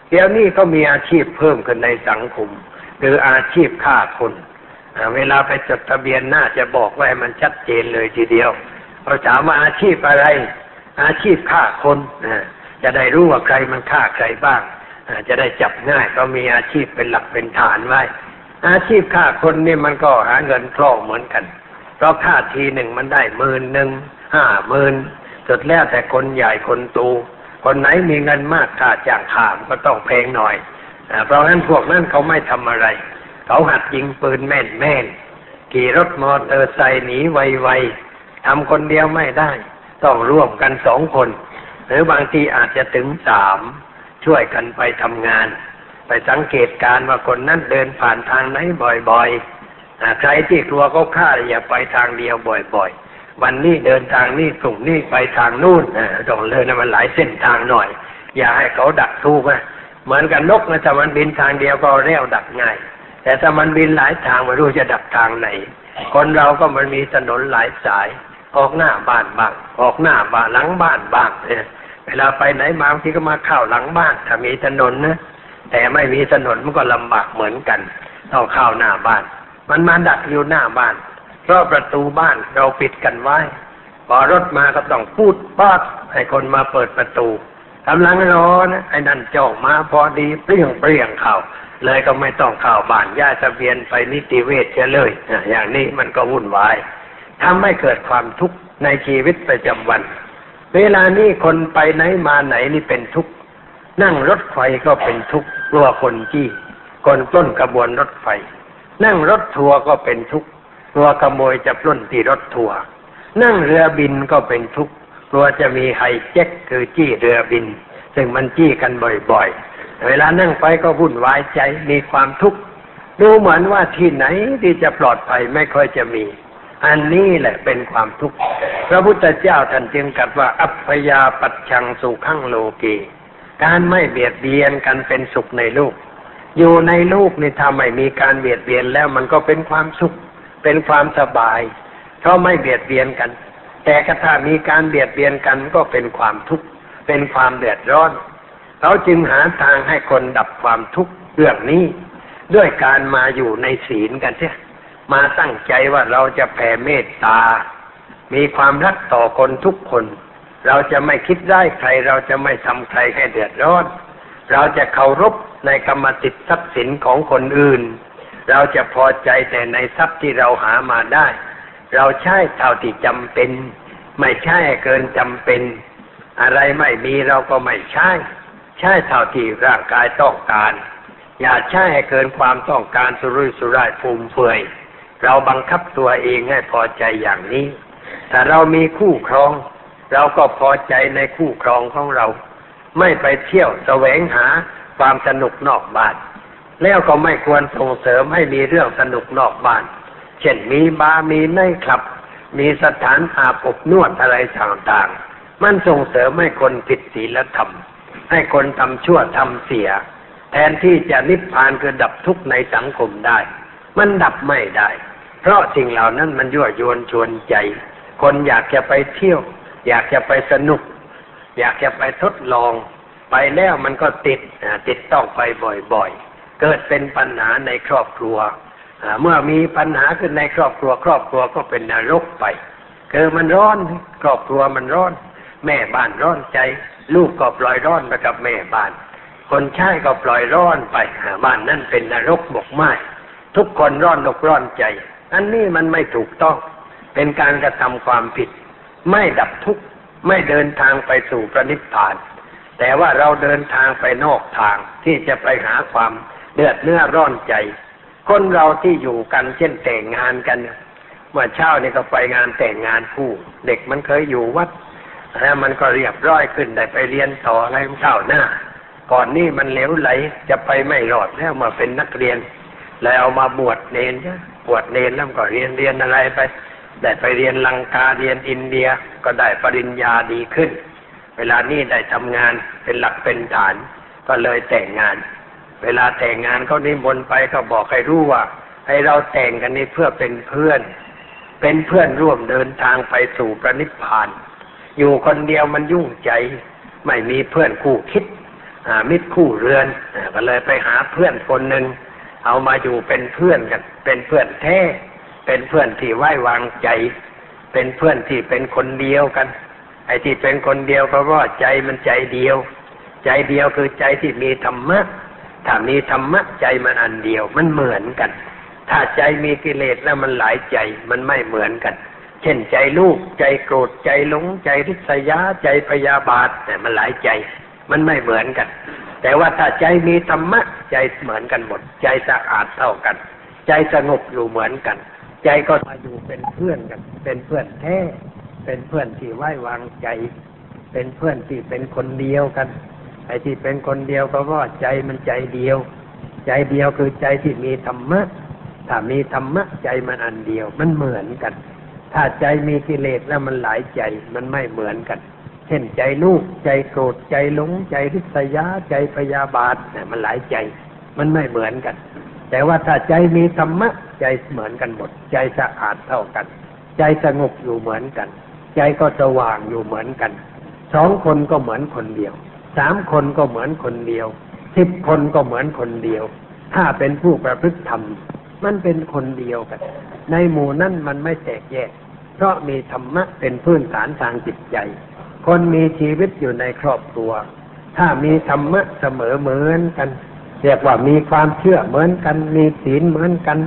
เดี๋ยวนี้ก็มีอาชีพเพิ่มขึ้นในสังคมคืออาชีพฆ่าคน เวลาไปจดทะเบียนน่าจะบอกไว้มันชัดเจนเลยทีเดียวเราถามว่าอาชีพอะไร อาชีพฆ่าคนจะได้รู้ว่าใครมันฆ่าใครบ้างจะได้จับง่ายก็มีอาชีพเป็นหลักเป็นฐานไว้ อาชีพฆ่าคนนี่มันก็หาเงินคล่องเหมือนกัน เพราะฆ่าทีหนึ่งมันได้หมื่นหนึ่งห้าหมื่นสุดแล้วแต่คนใหญ่คนโตคนไหนมีเงินมากค่าจ้างขามก็ต้องเพลงหน่อยเพราะฉะนั้นพวกนั้นเขาไม่ทำอะไร เขาหัดยิงปืนแม่นแม่นขี่รถมอเตอร์ไซค์หนีไวๆทำคนเดียวไม่ได้ ต้องร่วมกันสองคน หรือบางทีอาจจะถึงสามช่วยกันไปทำงาน ไปสังเกตการว่าคนนั้นเดินผ่านทางไหนบ่อยๆใครที่กลัวเขาฆ่าอย่าไปทางเดียวบ่อย ๆ วันนี้เดินทางนี้ส่งนี้ไปทางนู่นต้องเลยนะมันหลายเส้นทางหน่อย อย่าให้เขาดักทูกนะเหมือนกับนกนะถ้ามันบินทางเดียวก็เรียวดักง่าย แต่ถ้ามันบินหลายทางไม่รู้จะดักทางไหน คนเราก็มันมีถนนหลายสาย ออกหน้าบ้านบ้าง ออกหน้าบ้านหลังบ้านบ้างเนี่ยเวลาไปไหนมาบางทีก็มาเข้าหลังบ้านถ้ามีถนนนะแต่ไม่มีถนนมันก็ลำบากเหมือนกันต้องเข้าหน้าบ้าน มันมาดักอยู่หน้าบ้านเพราะประตูบ้านเราปิดกันไว้พอรถมาก็ต้องพูดป้าให้คนมาเปิดประตูกำลังรอนะไอ้นั่นจ้องมาพอดีเปรี้ยงเปรี้ยงเขา เลยก็ไม่ต้องข้าวบ้านย่าทะเบียนไปนิติเวชเลยอย่างนี้มันก็วุ่นวายทำให้เกิดความทุกข์ในชีวิตประจำวัน เวลานี้คนไปไหนมาไหนนี่เป็นทุกข์นั่งรถไฟก็เป็นทุกข์กลัวคนจี้คนปล้นกระบวนรถไฟ นั่งรถทัวร์ก็เป็นทุกข์กลัวขโมยจะปล้นที่รถทัวร์นั่งเรือบินก็เป็นทุกข์กลัวจะมีไฮเจ็คคือจี้เรือบิน ซึ่งมันจี้กันบ่อยๆ เวลานั่งไปก็วุ่นวายใจมีความทุกข์ดูเหมือนว่าที่ไหนที่จะปลอดภัยไม่ค่อยจะมี อันนี้แหละเป็นความทุกข์พระพุทธเจ้าท่านจึงกัดว่า อัพยาปัจชังสุขังโลกีการไม่เบียดเบียนกันเป็นสุขในลูกอยู่ในลูกนี่ถ้าไม่มีการเบียดเบียนแล้วมันก็เป็นความสุข เป็นความสบาย เพราะไม่เบียดเบียนกัน แต่ถ้ามีการเบียดเบียนกันก็เป็นความทุกข์เป็นความเดือดร้อน เขาจึงหาทางให้คนดับความทุกข์เรื่องนี้ ด้วยการมาอยู่ในศีลกันเสียมาตั้งใจว่าเราจะแผ่เมตตา มีความรักต่อคนทุกคน เราจะไม่คิดได้ใคร เราจะไม่ทำใครให้เดือดร้อน เราจะเคารพในกรรมติดทรัพย์สินของคนอื่น เราจะพอใจแต่ในทรัพย์ที่เราหามาได้ เราใช้เท่าที่จำเป็น ไม่ใช่เกินจำเป็น อะไรไม่มีเราก็ไม่ใช่ ใช่เท่าที่ร่างกายต้องการ อย่าใช่เกินความต้องการสุรุ่ยสุร่ายฟุ่มเฟือยเราบังคับตัวเองให้พอใจอย่างนี้ถ้าเรามีคู่ครอง เราก็พอใจในคู่ครองของเรา ไม่ไปเที่ยวแสวงหาความสนุกนอกบ้าน แล้วก็ไม่ควรส่งเสริมให้มีเรื่องสนุกนอกบ้าน เช่นมีบาร์มีไนคลับ มีสถานอาบอบนวดอะไรต่างๆ มันส่งเสริมให้คนผิดศีลธรรม ให้คนทำชั่วทำเสีย แทนที่จะนิพพานคือดับทุกข์ในสังคมได้ มันดับไม่ได้ เพราะสิ่งเหล่านั้นมันยั่วยวนชวนใจ คนอยากจะไปเที่ยว อยากจะไปสนุก อยากจะไปทดลอง ไปแล้วมันก็ติดติดต้องไปบ่อยๆ เกิดเป็นปัญหาในครอบครัวเมื่อมีปัญหาขึ้นในครอบครัว ครอบครัวก็เป็นนรกไปคือมันร้อน ครอบครัวมันร้อน แม่บ้านร้อนใจ ลูกก็ปล่อยร้อนไปกับแม่บ้าน คนใช้ก็ปล่อยร้อนไปบ้านนั่นเป็นนรกบกไม้ทุกคนร้อนอกร้อนใจ อันนี้มันไม่ถูกต้อง เป็นการกระทำความผิด ไม่ดับทุกข์ไม่เดินทางไปสู่พระนิพพาน แต่ว่าเราเดินทางไปนอกทางที่จะไปหาความเดือดเนื้อร้อนใจ คนเราที่อยู่กันเช่นแต่งงานกันเมื่อเช้านี่ก็ไปงานแต่งงานคู่ เด็กมันเคยอยู่วัด แล้วมันก็เรียบร้อยขึ้นได้ไปเรียนต่ออะไรเช้าหน้า ก่อนนี่มันเหลวไหลจะไปไม่รอดแล้วมาเป็นนักเรียน แล้วเอามาบวชเนนบวชเนนแล้วก็เรียนเรียนอะไรไป ได้ไปเรียนลังกาเรียนอินเดียก็ได้ปริญญาดีขึ้น เวลานี้ได้ทำงานเป็นหลักเป็นฐาน ก็เลยแต่งงาน เวลาแต่งงานเขานิมนต์ไปก็บอกให้รู้ว่า ให้เราแต่งกันนี่เพื่อเป็นเพื่อน เป็นเพื่อนร่วมเดินทางไปสู่พระนิพพาน อยู่คนเดียวมันยุ่งใจ ไม่มีเพื่อนคู่คิดมิตรคู่เรือนก็เลยไปหาเพื่อนคนหนึ่งเอามาอยู่เป็นเพื่อนกัน เป็นเพื่อนแท้ เป็นเพื่อนที่ไว้วางใจ เป็นเพื่อนที่เป็นคนเดียวกัน ไอ้ที่เป็นคนเดียวก็ว่าใจมันใจเดียว ใจเดียวคือใจที่มีธรรมะถ้ามีธรรมะใจมันอันเดียวมันเหมือนกัน ถ้าใจมีกิเลสแล้วมันหลายใจมันไม่เหมือนกัน เช่นใจลูกใจโกรธใจหลง ใจริษยาใจพยาบาท แต่มันหลายใจ มันไม่เหมือนกัน แต่ว่าถ้าใจมีธรรมะใจเหมือนกันหมด ใจสะอาดเท่ากัน ใจสงบอยู่เหมือนกัน ใจก็มาอยู่เป็นเพื่อนกัน เป็นเพื่อนแท้เป็นเพื่อนที่ไว้วางใจ เป็นเพื่อนที่เป็นคนเดียวกันไอ้ที่เป็นคนเดียวก็ว่าใจมันใจเดียว ใจเดียวคือใจที่มีธรรมะถ้ามีธรรมะใจมันอันเดียวมันเหมือนกัน ถ้าใจมีกิเลสแล้วมันหลายใจมันไม่เหมือนกัน เช่นใจลูกใจโกรธใจหลงใจริษยาใจพยาบาทเนี่ยมันหลายใจ มันไม่เหมือนกัน แต่ว่าถ้าใจมีธรรมะใจเหมือนกันหมด ใจสะอาดเท่ากัน ใจสงบอยู่เหมือนกัน ใจก็สว่างอยู่เหมือนกันสองคนก็เหมือนคนเดียวสามคนก็เหมือนคนเดียวสิบคนก็เหมือนคนเดียว ถ้าเป็นผู้ประพฤติธรรม มันเป็นคนเดียวกัน ในหมู่นั้นมันไม่แตกแยก เพราะมีธรรมะเป็นพื้นฐานทางจิตใจ คนมีชีวิตอยู่ในครอบครัว ถ้ามีธรรมะเสมอเหมือนกัน เรียกว่ามีความเชื่อเหมือนกัน มีศีลเหมือนกัน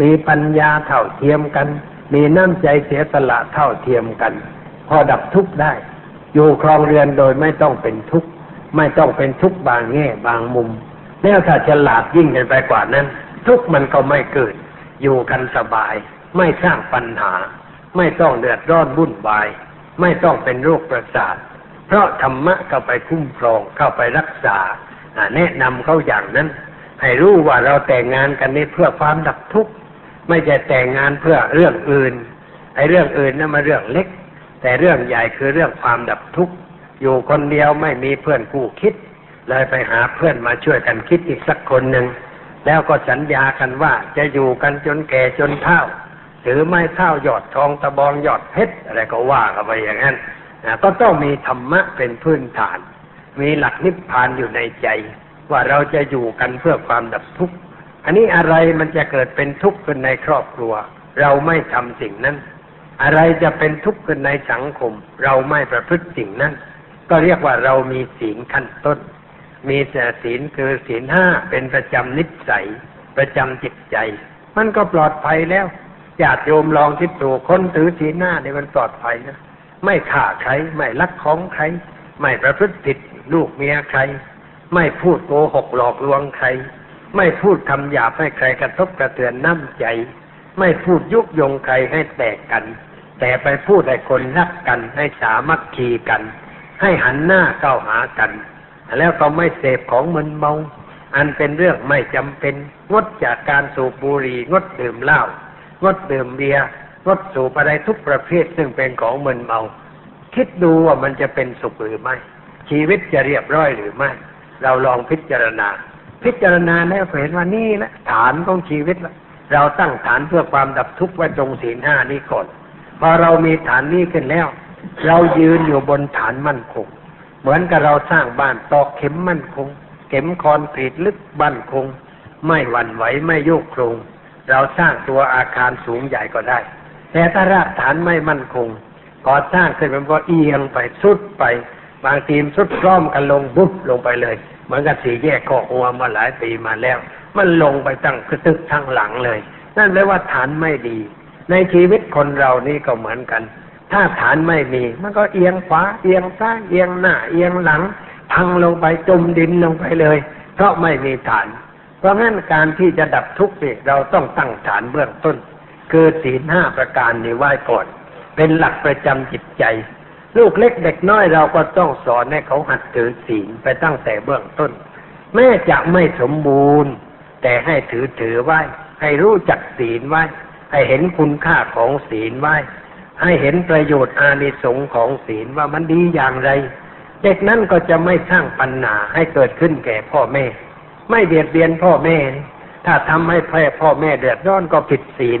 มีปัญญาเท่าเทียมกัน มีน้ำใจเสียสละเท่าเทียมกัน พอดับทุกข์ได้ อยู่ครองเรือนโดยไม่ต้องเป็นทุกข์ไม่ต้องเป็นทุกข์บางแง่บางมุมแล้วถ้าฉลาดยิ่งกันไปกว่านั้น ทุกข์มันก็ไม่เกิด อยู่กันสบาย ไม่สร้างปัญหา ไม่ต้องเดือดร้อนวุ่นวาย ไม่ต้องเป็นโรคประสาท เพราะธรรมะเข้าไปคุ้มครองเข้าไปรักษาแนะนำเขาอย่างนั้น ให้รู้ว่าเราแต่งงานกันนี้เพื่อความดับทุกข์ไม่ใช่แต่งงานเพื่อเรื่องอื่นไอ้เรื่องอื่นนั่นมาเรื่องเล็ก แต่เรื่องใหญ่คือเรื่องความดับทุกข์อยู่คนเดียวไม่มีเพื่อนคู่คิด เลยไปหาเพื่อนมาช่วยกันคิดอีกสักคนหนึ่งแล้วก็สัญญากันว่าจะอยู่กันจนแก่จนเฒ่า ถือไม้เท้ายอดทองตะบองยอดเพชรอะไรก็ว่ากันไปอย่างนั้นก็ต้องมีธรรมะเป็นพื้นฐาน มีหลักนิพพานอยู่ในใจ ว่าเราจะอยู่กันเพื่อความดับทุกข์อันนี้อะไรมันจะเกิดเป็นทุกข์ขึ้นในครอบครัว เราไม่ทำสิ่งนั้น อะไรจะเป็นทุกข์ขึ้นในสังคม เราไม่ประพฤติสิ่งนั้น ก็เรียกว่าเรามีศีลขั้นต้น มีแต่ศีลคือศีลห้าเป็นประจำนิสัย ประจำจิตใจ มันก็ปลอดภัยแล้ว ญาติโยมลองคิดดูคนถือศีลหน้าเนี่ยมันปลอดภัยนะไม่ฆ่าใครไม่ลักของใคร ไม่ประพฤติผิดลูกเมียใคร ไม่พูดโกหกหลอกลวงใคร ไม่พูดคำหยาบให้ใครกระทบกระเทือนน้ำใจ ไม่พูดยุยงใครให้แตกกัน แต่ไปพูดให้คนรักกันให้สามัคคีกัน ให้หันหน้าเข้าหากัน แล้วก็ไม่เสพของมึนเมา อันเป็นเรื่องไม่จำเป็นงดจากการสูบบุหรี่งดดื่มเหล้า งดดื่มเบียร์งดสูบอะไรทุกประเภทซึ่งเป็นของมึนเมา คิดดูว่ามันจะเป็นสุขหรือไม่ ชีวิตจะเรียบร้อยหรือไม่ เราลองพิจารณา พิจารณาแล้วเห็นว่านี่แหละฐานของชีวิตละเราตั้งฐานเพื่อความดับทุกข์ไว้ตรงศีลห้านี้ก่อนพอเรามีฐานนี้ขึ้นแล้ว เรายืนอยู่บนฐานมั่นคง เหมือนกับเราสร้างบ้านตอกเข็มมั่นคง เข็มคอนกรีดลึกบั่นคง ไม่หวั่นไหวไม่โยกโครง เราสร้างตัวอาคารสูงใหญ่ก็ได้ แต่ถ้ารากฐานไม่มั่นคงก่อสร้างขึ้นมันก็เอียงไปสุดไป บางทีมสุดพร้อมกันลงบุ๊บลงไปเลย เหมือนกับสีแยกข้อหัวมาหลายปีมาแล้ว มันลงไปตั้งตึกทั้งหลังเลย นั่นแปลว่าฐานไม่ดี ในชีวิตคนเรานี่ก็เหมือนกัน ถ้าฐานไม่มี มันก็เอียงขวาเอียงซ้ายเอียงหน้า เอียงหลัง พังลงไปจมดินลงไปเลย เพราะไม่มีฐาน ราะงั้นการที่จะดับทุกข์เนี่ยเราต้องตั้งฐานเบื้องต้น คือศีลห้าประการนี้ไว้ก่อน เป็นหลักประจำจิตใจ ลูกเล็กเด็กน้อยเราก็ต้องสอนให้เขาหัดถือศีลไปตั้งแต่เบื้องต้น แม้จะไม่สมบูรณ์ แต่ให้ถือถือไว้ ให้รู้จักศีลไว้ ให้เห็นคุณค่าของศีลไว้ ให้เห็นประโยชน์อานิสงส์ของศีลว่ามันดีอย่างไร เด็กนั้นก็จะไม่สร้างปัญหาให้เกิดขึ้นแก่พ่อแม่ ไม่เบียดเบียนพ่อแม่ ถ้าทำให้แพ่พ่อแม่เดือดร้อนก็ผิดศีล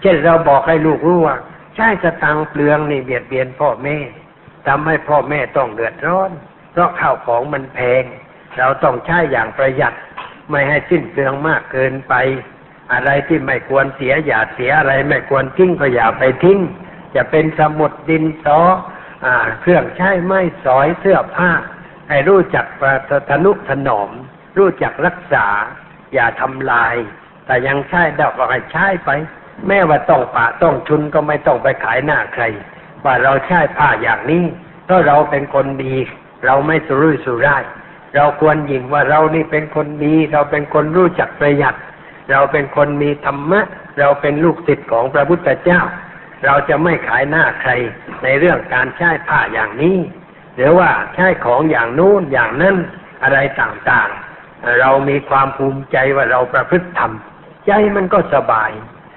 เช่นเราบอกให้ลูกรู้ว่าใช้สตังเปลืองนี่เบียดเบียนพ่อแม่ทำให้พ่อแม่ต้องเดือดร้อน เพราะข้าวของมันแพง เราต้องใช้อย่างประหยัด ไม่ให้สิ้นเปลืองมากเกินไป อะไรที่ไม่ควรเสียอย่าเสียอะไรไม่ควรทิ้งก็อย่าไปทิ้งจะเป็นสมุดดินสออเครื่องใช้ไม้สอยเสื้อผ้า ให้รู้จักประทนุถนอม รู้จักรักษา อย่าทำลาย แต่ยังใช้ดอกก็ให้ใช้ไป แม้ว่าต้องปะต้องชุนก็ไม่ต้องไปขายหน้าใคร ว่าเราใช้ผ้าอย่างนี้เพราะเราเป็นคนดี เราไม่สุรุ่ยสุร่ายเราควรยิงว่าเรานี่เป็นคนดี เราเป็นคนรู้จักประหยัด เราเป็นคนมีธรรมะ เราเป็นลูกศิษย์ของพระพุทธเจ้า เราจะไม่ขายหน้าใครในเรื่องการใช้ผ้าอย่างนี้ หรือว่าใช้ของอย่างนู้นอย่างนั้นอะไรต่างๆ เรามีความภูมิใจว่าเราประพฤติธรรมใจมันก็สบาย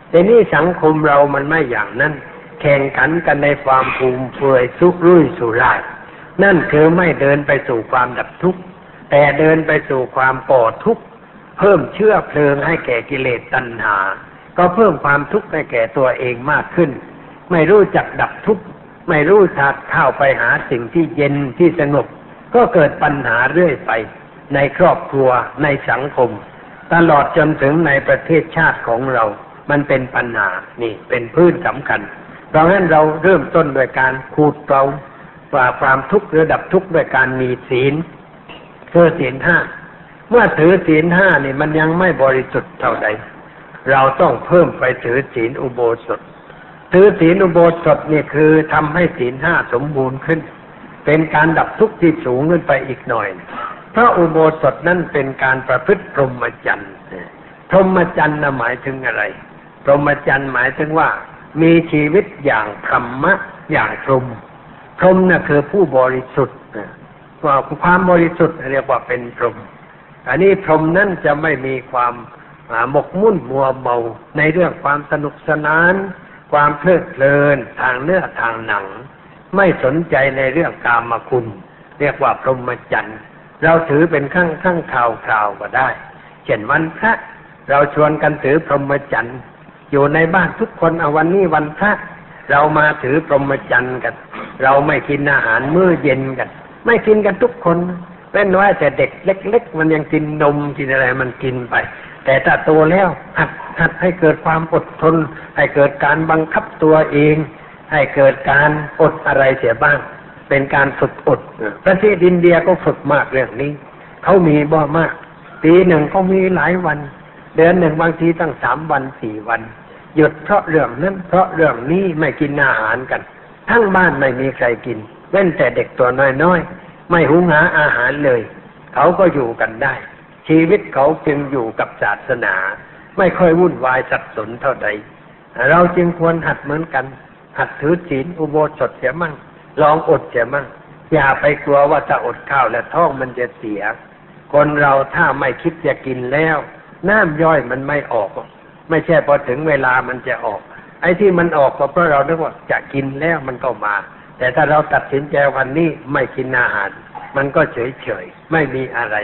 แต่นี่สังคมเรามันไม่อย่างนั้น แข่งขันกันในความภูมิเฟยสุรุ่ยสุร่ายนั่นคือไม่เดินไปสู่ความดับทุกข์แต่เดินไปสู่ความก่อทุกข์เพิ่มเชื้อเพลิงให้แก่กิเลสตัณหา ก็เพิ่มความทุกข์ให้แก่ตัวเองมากขึ้น ไม่รู้จักดับทุกข์ไม่รู้จักเข้าไปหาสิ่งที่เย็นที่สงบก็เกิดปัญหาเรื่อยไป ในครอบครัวในสังคม ตลอดจนถึงในประเทศชาติของเรา มันเป็นปัญหานี่เป็นพื้นสำคัญเพราะฉะนั้นเราเริ่มต้นโดยการขูดเกลาฝ่าความทุกข์รือดับทุกข์ด้วยการมีศีลคือศีลห้าเมื่อถือศีลห้านี่มันยังไม่บริสุทธิ์เท่าใด เราต้องเพิ่มไปถือศีลอุโบสถ ถือศีลอุโบสถนี่คือทำให้ศีลห้าสมบูรณ์ขึ้น เป็นการดับทุกข์ที่สูงขึ้นไปอีกหน่อย พระอุโบสถนั่นเป็นการประพฤติพรหมจรรย์พรหมจรรย์นะหมายถึงอะไร พรหมจรรย์หมายถึงว่า มีชีวิตอย่างพรหมะอย่างพรหมพรหมน่ะคือผู้บริสุทธิ์ว่าความบริสุทธิ์เรียกว่าเป็นพรหมอันนี้พรหมนั่นจะไม่มีความหมกมุ่นมัวเมาในเรื่องความสนุกสนาน ความเพลิดเพลินทางเนื้อทางหนัง ไม่สนใจในเรื่องกามคุณ เรียกว่าพรหมจรรย์ เราถือเป็นข้างข้างข่าวข่าวก็ได้ เช่นวันพระ เราชวนกันถือพรหมจรรย์อยู่ในบ้านทุกคนเอาวันนี้วันพระเรามาถือพรหมจรรย์กัน เราไม่กินอาหารมื้อเย็นกัน ไม่กินกันทุกคนเว้นไว้แต่เด็กเล็ก ๆ มันยังกินนมกินอะไรมันกินไป แต่ถ้าโตแล้วหัดหัดให้เกิดความอดทน ให้เกิดการบังคับตัวเอง ให้เกิดการอดอะไรเสียบ้าง เป็นการฝึกอด ประเทศอินเดียก็ฝึกมากเรื่องนี้ เขามีบ่มาก ปีหนึ่งเขามีหลายวัน เดือนหนึ่งบางทีตั้งสามวันสี่วัน หยุดเพราะเรื่องนั้น เพราะเรื่องนี้ไม่กินอาหารกัน ทั้งบ้านไม่มีใครกิน เว้นแต่เด็กตัวน้อยๆ ไม่หุงหาอาหารเลย เขาก็อยู่กันได้ ชีวิตเขาจึงอยู่กับศาสนา ไม่ค่อยวุ่นวายสับสนเท่าใดเราจึงควรหัดเหมือนกัน หัดถือศีลอุโบสถเสียมั่ง ลองอดเสียมั่งอย่าไปกลัวว่าถ้าอดข้าวแล้วท้องมันจะเสีย คนเราถ้าไม่คิดจะกินแล้ว น้ำย่อยมันไม่ออก ไม่ใช่พอถึงเวลามันจะออก ไอ้ที่มันออกก็เพราะเราคิดว่าจะกินแล้วมันก็มา แต่ถ้าเราตัดสินใจวันนี้ไม่กินอาหาร มันก็เฉยเฉยไม่มีอะไร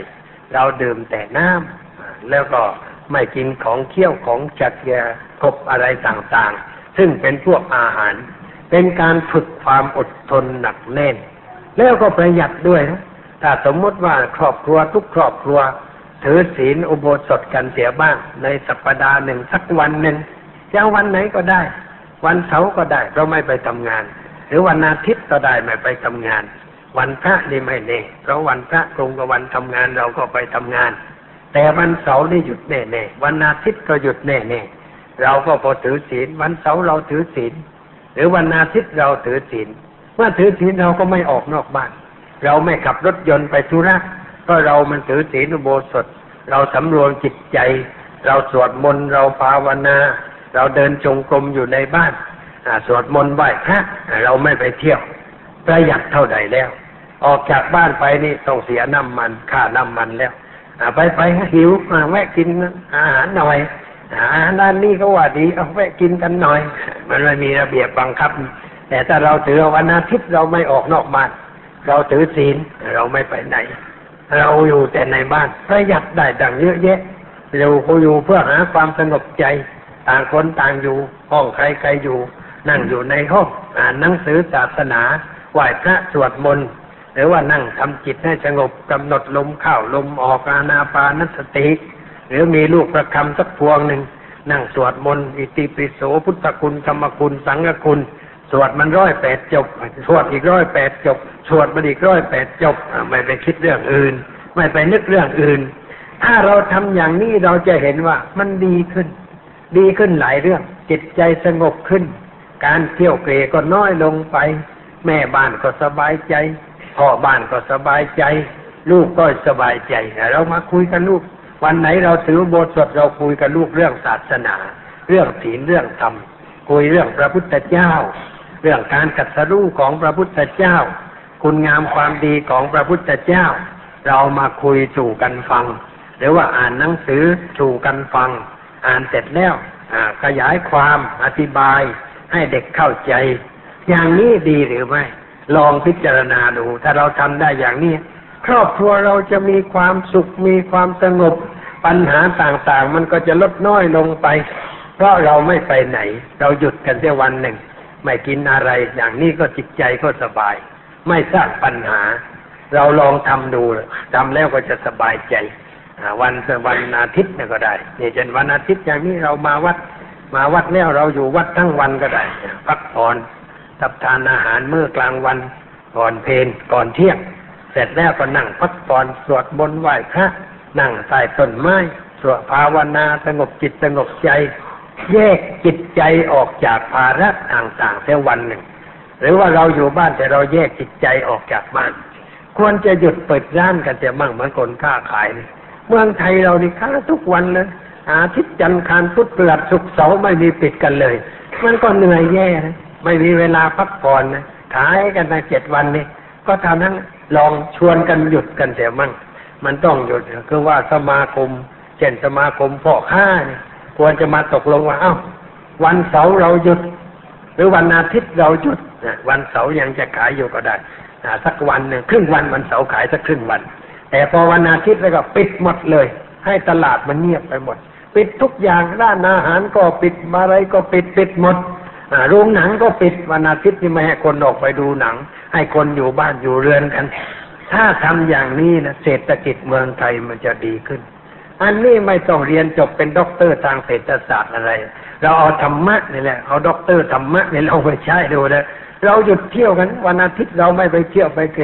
เราดื่มแต่น้ำแล้วก็ไม่กินของเคี่ยวของจัดแยครบอะไรต่างๆ ซึ่งเป็นพวกอาหาร เป็นการฝึกความอดทนหนักแน่น แล้วก็ประหยัดด้วยนะถ้าสมมติว่าครอบครัวทุกครอบครัว ถือศีลอุโบสถกันเสียบ้าง ในสัปดาห์หนึ่งสักวันหนึ่งจะวันไหนก็ได้ วันเสาร์ก็ได้เราไม่ไปทำงาน หรือวันอาทิตย์ก็ได้ไม่ไปทำงาน วันพระนี่ไม่แน่เพราะวันพระตรงกับวันทำงานเราก็ไปทำงาน แต่วันเสาร์นี่หยุดแน่ๆวันอาทิตย์ก็หยุดแน่ๆเราก็พอถือศีลวันเสาร์เราถือศีล หรือวันอาทิตย์เราถือศีลเมื่อถือศีลเราก็ไม่ออกนอกบ้าน เราไม่ขับรถยนต์ไปธุระเพราะเรามันถือศีลอุโบสถ เราสำรวมจิตใจ เราสวดมนต์เราภาวนา เราเดินจงกรมอยู่ในบ้านสวดมนต์ไหว้พระเราไม่ไปเที่ยว ประหยัดเท่าใดแล้ว ออกจากบ้านไปนี่ต้องเสียน้ำมันค่าน้ำมันแล้วไปไปหิวแวะกินอาหารหน่อยอาหารด้านนี้ก็ว่าดีเอาแวะกินกันหน่อย มันไม่มีระเบียบบังคับ แต่ถ้าเราถือวันอาทิตย์เราไม่ออกนอกบ้าน เราถือศีลเราไม่ไปไหน เราอยู่แต่ในบ้านประหยัดได้ดังเยอะแยะเราอยู่เพื่อหาความสงบใจ ต่างคนต่างอยู่ห้องใครใครอยู่ นั่งอยู่ในห้องอ่านหนังสือศาสนาไหว้พระสวดมนต์หรือว่านั่งทำจิตให้สงบกำหนดลมเข้าลมออกอานาปานสติ หรือมีลูกประคำสักพวงหนึ่ง นั่งสวดมนต์อิติปิโสพุทธคุณธรรมคุณ สังฆคุณ สวดมันร้อยแปดจบ สวดอีกร้อยแปดจบ สวดมันอีกร้อยแปดจบ ไม่ไปคิดเรื่องอื่น ไม่ไปนึกเรื่องอื่น ถ้าเราทำอย่างนี้เราจะเห็นว่ามันดีขึ้น ดีขึ้นหลายเรื่อง จิตใจสงบขึ้น การเที่ยวเกรก็น้อยลงไป แม่บ้านก็สบายใจพ่อบ้านก็สบายใจ ลูกก็สบายใจเรามาคุยกันลูก วันไหนเราถือโบสถเราคุยกับลูกเรื่องศาสนา เรื่องศีลเรื่องธรรมคุยเรื่องพระพุทธเจ้า เรื่องการกัดสรู้ของพระพุทธเจ้า คุณงามความดีของพระพุทธเจ้า เรามาคุยสู่กันฟัง หรือว่าอ่านหนังสือสู่กันฟัง อ่านเสร็จแล้วขยายความอธิบายให้เด็กเข้าใจ อย่างนี้ดีหรือไม่ ลองพิจารณาดู ถ้าเราทำได้อย่างนี้ ครอบครัวเราจะมีความสุขมีความสงบปัญหาต่างๆ มันก็จะลดน้อยลงไป เพราะเราไม่ไปไหน เราหยุดกันแค่วันหนึ่ง ไม่กินอะไร อย่างนี้ก็จิตใจก็สบาย ไม่สร้างปัญหา เราลองทำดูทำแล้วก็จะสบายใจวันวันอาทิตย์ก็ได้เนี่เช่นวันอาทิตย์อย่างนี้เรามาวัด มาวัดแล้วเราอยู่วัดทั้งวันก็ได้พักผ่อนทับทานอาหารเมื่อกลางวันก่อนเพนก่อนเที่ยง เสร็จแล้วก็นั่งพักผ่อนสวดบนไหว้พระนั่งใต้ต้นไม้สวดภาวนาสงบจิตสงบใจ แยกจิตใจออกจากภาระต่างๆเสียวันหนึ่ง หรือว่าเราอยู่บ้านแต่เราแยกจิตใจออกจากบ้าน ควรจะหยุดเปิดร้านกันจะมั่งเหมือนคนค้าขาย เมืองไทยเรานี่ค้าทุกวันเลยอาทิตย์จันทร์คารพุธเปลือดสุกร์เสาร์ไม่มีปิดกันเลย มันก็เหนื่อยแย่นะไม่มีเวลาพักผ่อนนะขายกันตั้งเจ็ดวันนี่ ก็ทำทั้งลองชวนกันหยุดกันเสียมั่ง มันต้องหยุดคือว่าสมาคม เช่นสมาคมพ่อค้าเนี่ยควรจะมาตกลงว่า เอ้า วันเสาร์เราหยุด หรือวันอาทิตย์เราหยุดวันเสาร์ยังจะขายอยู่ก็ได้สักวันหนึ่งครึ่งวันวันเสาร์ขายสักครึ่งวัน แต่พอวันอาทิตย์แล้วก็ปิดหมดเลย ให้ตลาดมันเงียบไปหมด ปิดทุกอย่างร้านอาหารก็ปิดอะไรก็ปิดปิดหมด โรงหนังก็ปิดวันอาทิตย์นี่ไม่ให้คนออกไปดูหนัง ให้คนอยู่บ้านอยู่เรือนกัน ถ้าทำอย่างนี้นะเศรษฐกิจเมืองไทยมันจะดีขึ้น อันนี้ไม่ต้องเรียนจบเป็นด็อกเตอร์ทางเศรษฐศาสตร์อะไร เราเอาธรรมะนี่แหละเอาด็อกเตอร์ธรรมะนี่เราไปใช้ดูนะเราหยุดเที่ยวกันวันอาทิตย์เราไม่ไปเที่ยวไปเก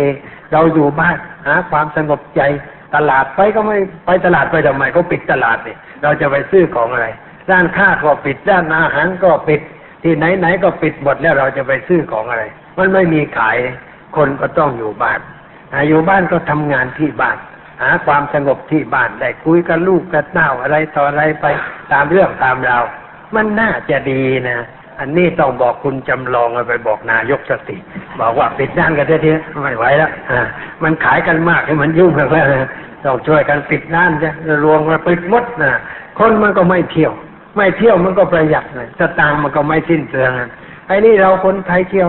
เราอยู่บ้านหาความสงบใจตลาดไปก็ไม่ไปตลาดไปทำไมเขาปิดตลาดเนี่ยเราจะไปซื้อของอะไร ร้านค้าก็ปิดร้านอาหารก็ปิด ที่ไหนไหนก็ปิดหมดแล้วเราจะไปซื้อของอะไร มันไม่มีขายคนก็ต้องอยู่บ้านอยู่บ้านก็ทำงานที่บ้าน หาความสงบที่บ้านได้คุยกับลูกกับเต้าอะไรต่ออะไรไปตามเรื่องตามราวมันน่าจะดีนะอันนี้ต้องบอกคุณจำลองไปบอกนายกสติ บอกว่าปิดร้านกันเถอะไม่ไหวแล้วอ่ามันขายกันมากให้มันยุ่งกันแล้วต้องช่วยกันปิดร้านจะรวมมาปิดมดนะคนมันก็ไม่เที่ยว ไม่เที่ยวมันก็ประหยัดเลยสตางค์มันก็ไม่สิ้นเปลืองไอ้นี่เราคนไทยเที่ยว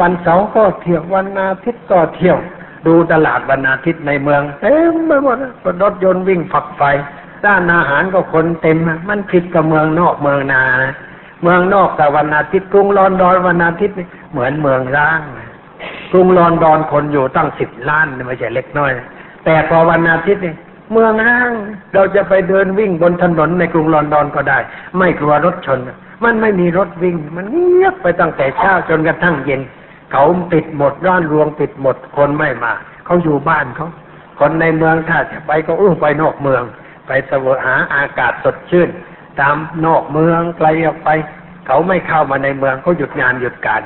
วันเสาร์ก็เที่ยววันอาทิตย์ก็เที่ยว ดูตลาดวันอาทิตย์ในเมืองเต็มไปหมดรถยนต์วิ่งฝักไฟร้านอาหารก็คนเต็มมันผิดกับเมืองนอกเมืองนานะเมืองนอกแต่วันอาทิตย์กรุงลอนดอนวันอาทิตย์เหมือนเมืองร้างกรุงลอนดอนคนอยู่ตั้งสิบล้านไม่ใช่เล็กน้อย แต่พอวันอาทิตย์นี่ เมืองร้าง เราจะไปเดินวิ่งบนถนนในกรุงลอนดอนก็ได้ ไม่กลัวรถชน มันไม่มีรถวิ่ง มันเงียบไปตั้งแต่เช้าจนกระทั่งเย็น เขาปิดหมดร้านรวงปิดหมดคนไม่มา เขาอยู่บ้านเขาคนในเมืองถ้าจะไปก็อู้ไปนอกเมือง ไปเสวหาอากาศสดชื่น ตามนอกเมืองไกลออกไป เขาไม่เข้ามาในเมืองเขาหยุดงานหยุดการ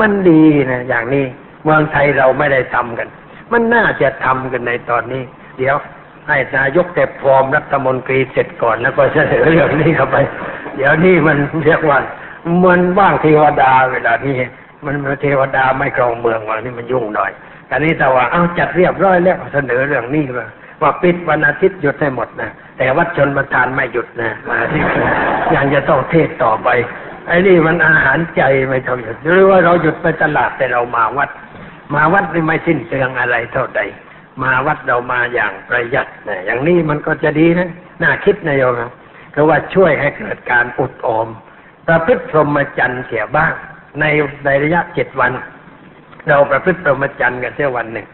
มันดีนะอย่างนี้ เมืองไทยเราไม่ได้ทำกัน มันน่าจะทำกันในตอนนี้ เดี๋ยว ให้นายกแต่ฟอร์มรัฐมนตรีเสร็จก่อนแล้วก็เสนอเรื่องนี้เข้าไป เดี๋ยวนี้มันเรียกว่ามันว่างเทวดาเวลานี้มันเทวดาไม่ครองเมืองวันนี้มันยุ่งหน่อยแต่นี้แต่ว่าเอาจัดเรียบร้อยแล้วเสนอเรื่องนี้มาว่าปิดวันอาทิตย์หยุดให้หมดนะแต่วัดชนประทานไม่หยุดนะมาที่ยังจะต้องเทศต่อไปไอ้นี่มันอาหารใจไม่ต้องหยุดหรือว่าเราหยุดไปตลาดแต่เรามาวัด มาวัดนี่ไม่สิ้นเปลืองอะไรเท่าใด มาวัดเรามาอย่างประหยัดนะอย่างนี้มันก็จะดีนะน่าคิดนะโยมนะคือว่าช่วยให้เกิดการอุดออมประพฤติพรหมจรรย์เสียบ้าง ในในระยะเจ็ดวัน เราประพฤติพรหมจรรย์กันเสียวันหนึ่ง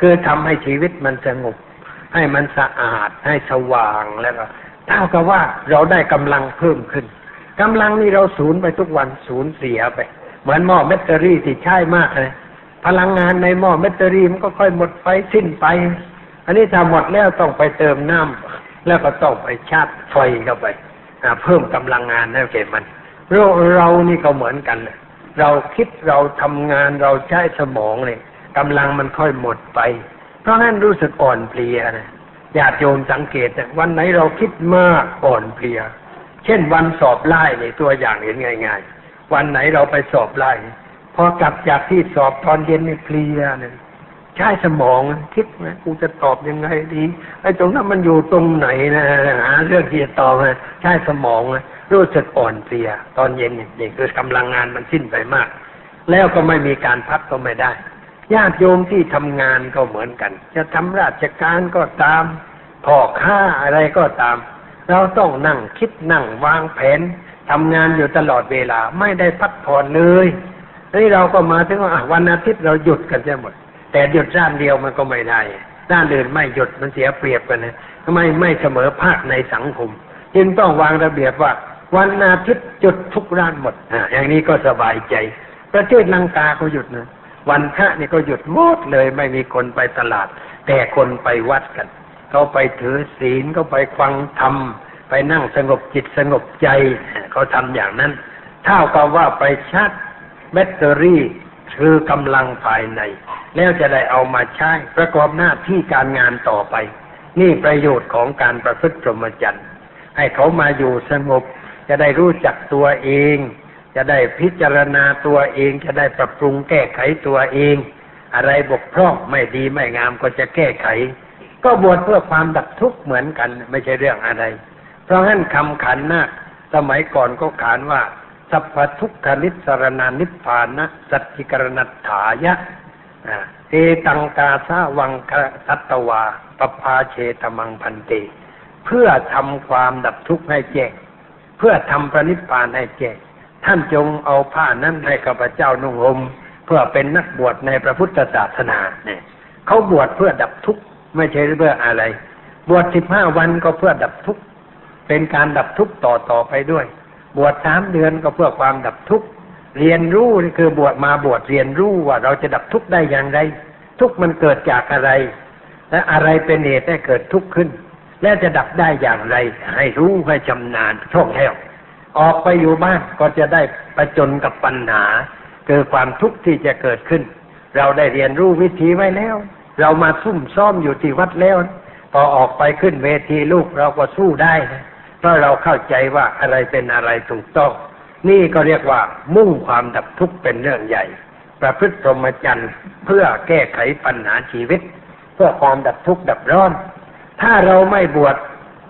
คือทำให้ชีวิตมันสงบ ให้มันสะอาดให้สว่างแล้วก็เท่ากับว่าเราได้กำลังเพิ่มขึ้นกำลังนี่เราสูญไปทุกวันสูญเสียไป เหมือนหม้อแบตเตอรี่ที่ใช้มากเลย พลังงานในหม้อแบตเตอรี่มันก็ค่อยหมดไปสิ้นไป อันนี้ถ้าหมดแล้วต้องไปเติมน้ำแล้วก็ต้องไปชาร์จไฟเข้าไปเพิ่มกำลังงานให้แก่มันเราเรานี่ก็เหมือนกันเราคิดเราทำงานเราใช้สมองเลยกำลังมันค่อยหมดไป เพราะงั้นรู้สึกอ่อนเพลียนะญาติโยมสังเกตวันไหนเราคิดมากอ่อนเพลีย เช่นวันสอบไล่ในตัวอย่างเห็นง่าย ๆ วันไหนเราไปสอบไล่ พอกลับจากที่สอบตอนเย็นนี่เพลียเนี่ยใช้สมองคิดไหมกูจะตอบยังไงดี ไอ้ตรงนั้นมันอยู่ตรงไหนนะหาเรื่องที่จะตอบใช้สมองรู้สึกอ่อนเพลีย ตอนเย็นนี่คือกำลังงานมันสิ้นไปมาก แล้วก็ไม่มีการพักก็ไม่ได้ญาติโยมที่ทำงานก็เหมือนกัน จะทำราชการก็ตามพ่อค้าอะไรก็ตาม เราต้องนั่งคิดนั่งวางแผนทำงานอยู่ตลอดเวลาไม่ได้พักผ่อนเลย นี่เราก็มาถึงว่าวันอาทิตย์เราหยุดกันจะหมด แต่หยุดด้านเดียวมันก็ไม่ได้ด้านอื่นไม่หยุดมันเสียเปรียบกันนะทำไมไม่เสมอภาคในสังคม จึงต้องวางระเบียบว่า วันอาทิตย์หยุดทุกร้านหมดอ่าอย่างนี้ก็สบายใจ ประเทศลังกาก็หยุดนะวันพระนี่ก็หยุดหมดเลยไม่มีคนไปตลาด แต่คนไปวัดกันเขาไปถือศีลเขาไปฟังธรรมไปนั่งสงบจิตสงบใจเขาทำอย่างนั้นเท่ากับว่าไปชาร์จ แบตเตอรี่คือกำลังภายใน แล้วจะได้เอามาใช้ประกอบหน้าที่การงานต่อไป นี่ประโยชน์ของการประพฤติพรหมจรรย์ให้เขามาอยู่สงบ จะได้รู้จักตัวเอง จะได้พิจารณาตัวเอง จะได้ปรับปรุงแก้ไขตัวเอง อะไรบกพร่องไม่ดีไม่งามก็จะแก้ไข ก็บวชเพื่อความดับทุกข์เหมือนกัน ไม่ใช่เรื่องอะไร เพราะฉะนั้นคำขันนะสมัยก่อนก็ขานว่า สัพพทุกขานิสรณานิพพานะสัจจิกรณัตถายะเอตังกาสาวังคสัตวาปภาเชตมังพันเต เพื่อทำความดับทุกข์ให้แจ้ง เพื่อทำพระนิพพานให้แจ้ง ท่านจงเอาผ้านั้นให้ข้าพเจ้านุ่งห่มเพื่อเป็นนักบวชในพระพุทธศาสนาเนี่ยเขาบวชเพื่อดับทุกข์ไม่ใช่เพื่ออะไร บวชสิบห้าวันก็เพื่อดับทุกข์เป็นการดับทุกข์ต่อต่อไปด้วย บวชสามเดือนก็เพื่อความดับทุกข์เรียนรู้คือบวชมาบวชเรียนรู้ว่าเราจะดับทุกข์ได้อย่างไร ทุกข์มันเกิดจากอะไร และอะไรเป็นเหตุให้เกิดทุกข์ขึ้น และจะดับได้อย่างไร ให้รู้ให้ชำนาญท่องแท้วออกไปอยู่บ้านก็จะได้ประจนกับปัญหาเกิดความทุกข์ที่จะเกิดขึ้น เราได้เรียนรู้วิธีไว้แล้ว เรามาซุ่มซ่อมอยู่ที่วัดแล้วพอออกไปขึ้นเวทีลูกเราก็สู้ได้ ราะเราเข้าใจว่าอะไรเป็นอะไรถูกต้อง นี่ก็เรียกว่ามุ่งความดับทุกข์เป็นเรื่องใหญ่ ประพฤติพรหมจรรย์เพื่อแก้ไขปัญหาชีวิต เพื่อความดับทุกข์ดับร้อน ถ้าเราไม่บวช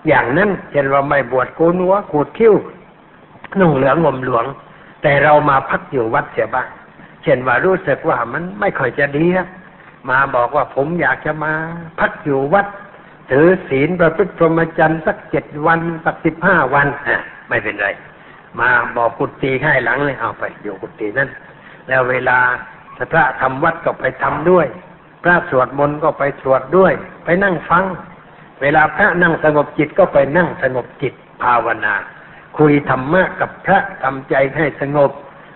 อย่างนั้นเช่นว่าไม่บวชโกนหัวขูดคิ้วนุ่งเหลืองงมหลวง แต่เรามาพักอยู่วัดเสียบ้างเช่นว่ารู้สึกว่ามันไม่ค่อยจะดีมาบอกว่าผมอยากจะมาพักอยู่วัด ถือศีลประพฤติพรหมจรรย์สักเจ็ดวันสักสิบห้าวันไม่เป็นไร มาบอกกุฏิให้หลังเลยเอาไปอยู่กุฏินั่นแล้วเวลาพระทำวัดก็ไปทำด้วย พระสวดมนต์ก็ไปสวดด้วย ไปนั่งฟัง เวลาพระนั่งสงบจิตก็ไปนั่งสงบจิตภาวนา คุยธรรมะกับพระทำใจให้สงบ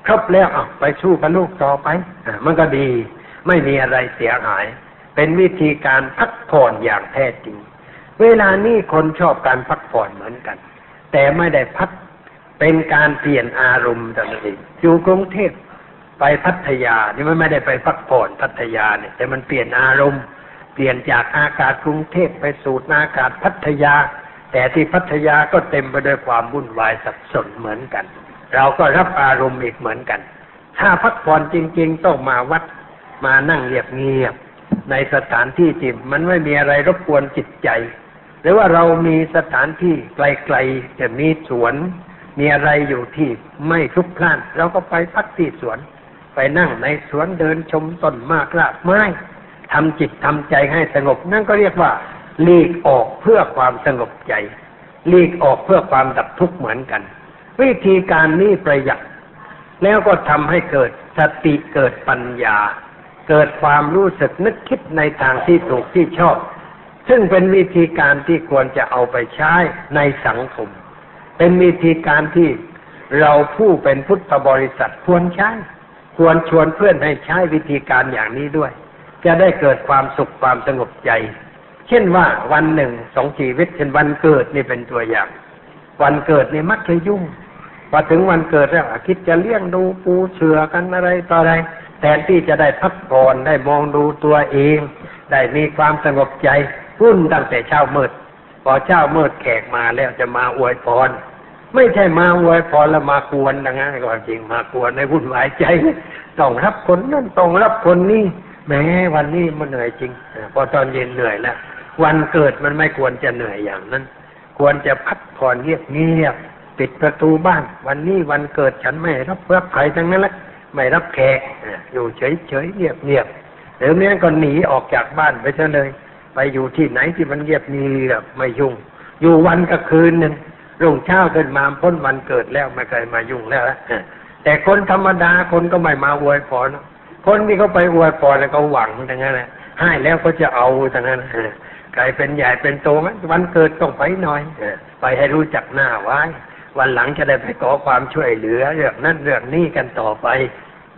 ครบแล้วอะไปสู้กับลูกต่อไปอะมันก็ดี ไม่มีอะไรเสียหาย เป็นวิธีการพักผ่อนอย่างแท้จริง เวลานี้คนชอบการพักผ่อนเหมือนกัน แต่ไม่ได้พักเป็นการเปลี่ยนอารมณ์ต่ละทีอยู่กรุงเทพไปพัทยานี่มันไม่ได้ไปพักผ่อนพัทยาเนี่ยแต่มันเปลี่ยนอารมณ์ เปลี่ยนจากอากาศกรุงเทพไปสู่อากาศพัทยา แต่ที่พัทยาก็เต็มไปด้วยความวุ่นวายสับสนเหมือนกัน เราก็รับอารมณ์อีกเหมือนกัน ถ้าพักผ่อนจริง ๆ ต้องมาวัดมานั่งเงียบๆ ในสถานที่ที่มันไม่มีอะไรรบกวนจิตใจ หรือว่าเรามีสถานที่ไกลๆจะมีสวน มีอะไรอยู่ที่ไม่คลุกคลานเราก็ไปพักที่สวน ไปนั่งในสวนเดินชมต้นมากรากไม้ทำจิตทำใจให้สงบ นั่นก็เรียกว่าหลีกออกเพื่อความสงบใจหลีกออกเพื่อความดับทุกข์เหมือนกัน วิธีการนี้ประหยัดแล้วก็ทำให้เกิดสติเกิดปัญญา เกิดความรู้สึกนึกคิดในทางที่ถูกที่ชอบ ซึ่งเป็นวิธีการที่ควรจะเอาไปใช้ในสังคม เป็นวิธีการที่เราผู้เป็นพุทธบริษัทควรใช้ ควรชวนเพื่อนให้ใช้วิธีการอย่างนี้ด้วย จะได้เกิดความสุขความสงบใจ เช่นว่าวันหนึ่งสองชีวิตเช่นวันเกิดนี่เป็นตัวอย่าง วันเกิดนี่มักจะยุ่งพอถึงวันเกิดแล้วคิดจะเลี้ยงดูปูเสือกันอะไรต่ออะไร แทนที่จะได้พักผ่อนได้มองดูตัวเอง ได้มีความสงบใจพุ่นตั้งแต่เช้ามืด พอเช้ามืดแขกมาแล้วจะมาอวยพร ไม่ใช่มาอวยพรแล้วมากวนนะงั้นก็จริงมากวนในวุ่นวายใจต้องรับคนนั่นต้องรับคนนี้แม้วันนี้มันเหนื่อยจริง พอตอนเย็นเหนื่อยแล้ววันเกิดมันไม่ควรจะเหนื่อยอย่างนั้น ควรจะพักผ่อนเงียบเงียบปิดประตูบ้าน วันนี้วันเกิดฉันไม่รับรับใครทั้งนั้นแหละ ไม่รับแขกอยู่เฉยเฉยเงียบเงียบหรือแม้ก็หนีออกจากบ้านไปซะเลย ไปอยู่ที่ไหนที่มันเงียบเงียบไม่ยุ่ง อยู่วันกับคืนหนึ่งรุ่งเช้าขึ้นมาพ้นวันเกิดแล้วไม่เคยมายุ่งแล้วแต่คนธรรมดาคนก็ไม่มาอวยพรคนที่เขาไปอวยพรแล้วก็หวังทั้งนั้นแหละให้แล้วก็จะเอาทั้งนั้นใครเป็นใหญ่เป็นโตวันเกิดต้องไปหน่อยไปให้รู้จักหน้าไว้ วันหลังจะได้ไปขอความช่วยเหลือเรื่องนั้นเรื่องนี้กันต่อไป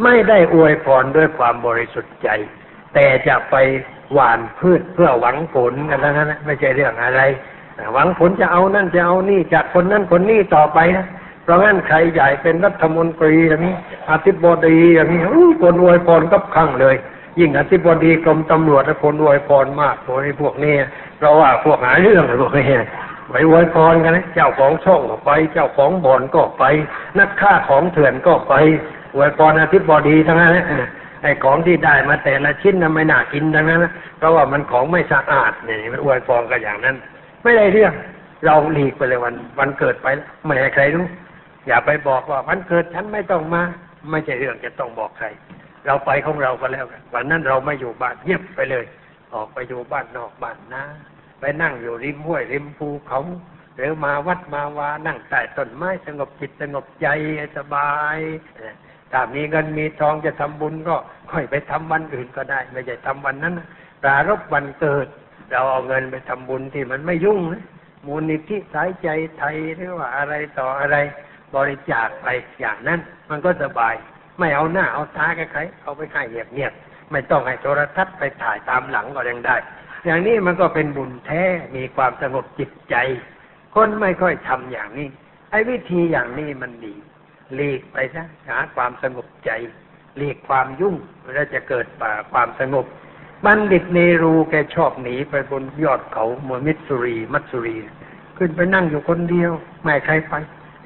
ไม่ได้อวยพรด้วยความบริสุทธิ์ใจ แต่จะไปหว่านพืชเพื่อหวังผลกันแล้วนะไม่ใช่เรื่องอะไร หวังผลจะเอานั่นจะเอานี่จากคนนั้นคนนี้ต่อไปนะเพราะงั้นใครใหญ่เป็นรัฐมนตรีอย่างนี้อธิบดีอย่างนี้คนอวยพรกับข้างเลย ยิ่งอธิบดีกรมตำรวจคนอวยพรมากพวกนี้พวกนี้เพราะว่าพวกหาเรื่องพวกนี้ ไปไว้พรกันนะเจ้าของช่องก็ไป เจ้าของบ่อนก็ไป นักฆ่าของเถื่อนก็ไปไว้พรอาทิตย์บอดีทั้งนั้นไอ้ของที่ได้มาแต่ละชิ้นนั้นไม่น่ากินทั้งนั้นเพราะว่ามันของไม่สะอาดเนี่ยมันอวยพรกันอย่างนั้น ไม่ได้เรื่องเราหลีกไปเลยวันวันเกิดไปไม่ให้ใครรู้อย่าไปบอกว่าวันเกิดฉันไม่ต้องมา ไม่ใช่เรื่องจะต้องบอกใคร เราไปของเราก็แล้วกันวันนั้นเราไม่อยู่บ้านเยียบไปเลย ออกไปอยู่บ้านนอกบ้านนะ ไปนั่งอยู่ริมห้วยริมภูเขาหรือมาวัดมาวานั่งใต้ต้นไม้สงบจิตสงบใจสบายถ้ามีเงินมีทองจะทำบุญก็ค่อยไปทำวันอื่นก็ได้ ไม่ใช่ทำวันนั้นปรารบวันเกิด เราเอาเงินไปทำบุญที่มันไม่ยุ่งนะมูลนิธิสายใจไทยหรือว่าอะไรต่ออะไร บริจาคไปอย่างนั้น มันก็สบาย ไม่เอาหน้าเอาตากับใครเอาไปให้เงียบๆไม่ต้องให้โทรทัศน์ไปถ่ายตามหลังก็ยังได้ อย่างนี้มันก็เป็นบุญแท้มีความสงบจิตใจ คนไม่ค่อยทำอย่างนี้ ไอ้วิธีอย่างนี้มันดีหลีกไปซะหาความสงบใจหลีกความยุ่งแล้วจะเกิดป่าความสงบ บัณฑิตเนรูแกชอบหนีไปบนยอดเขาเมืองมิสซูรีมัสซูรี ขึ้นไปนั่งอยู่คนเดียว ไม่ใครไป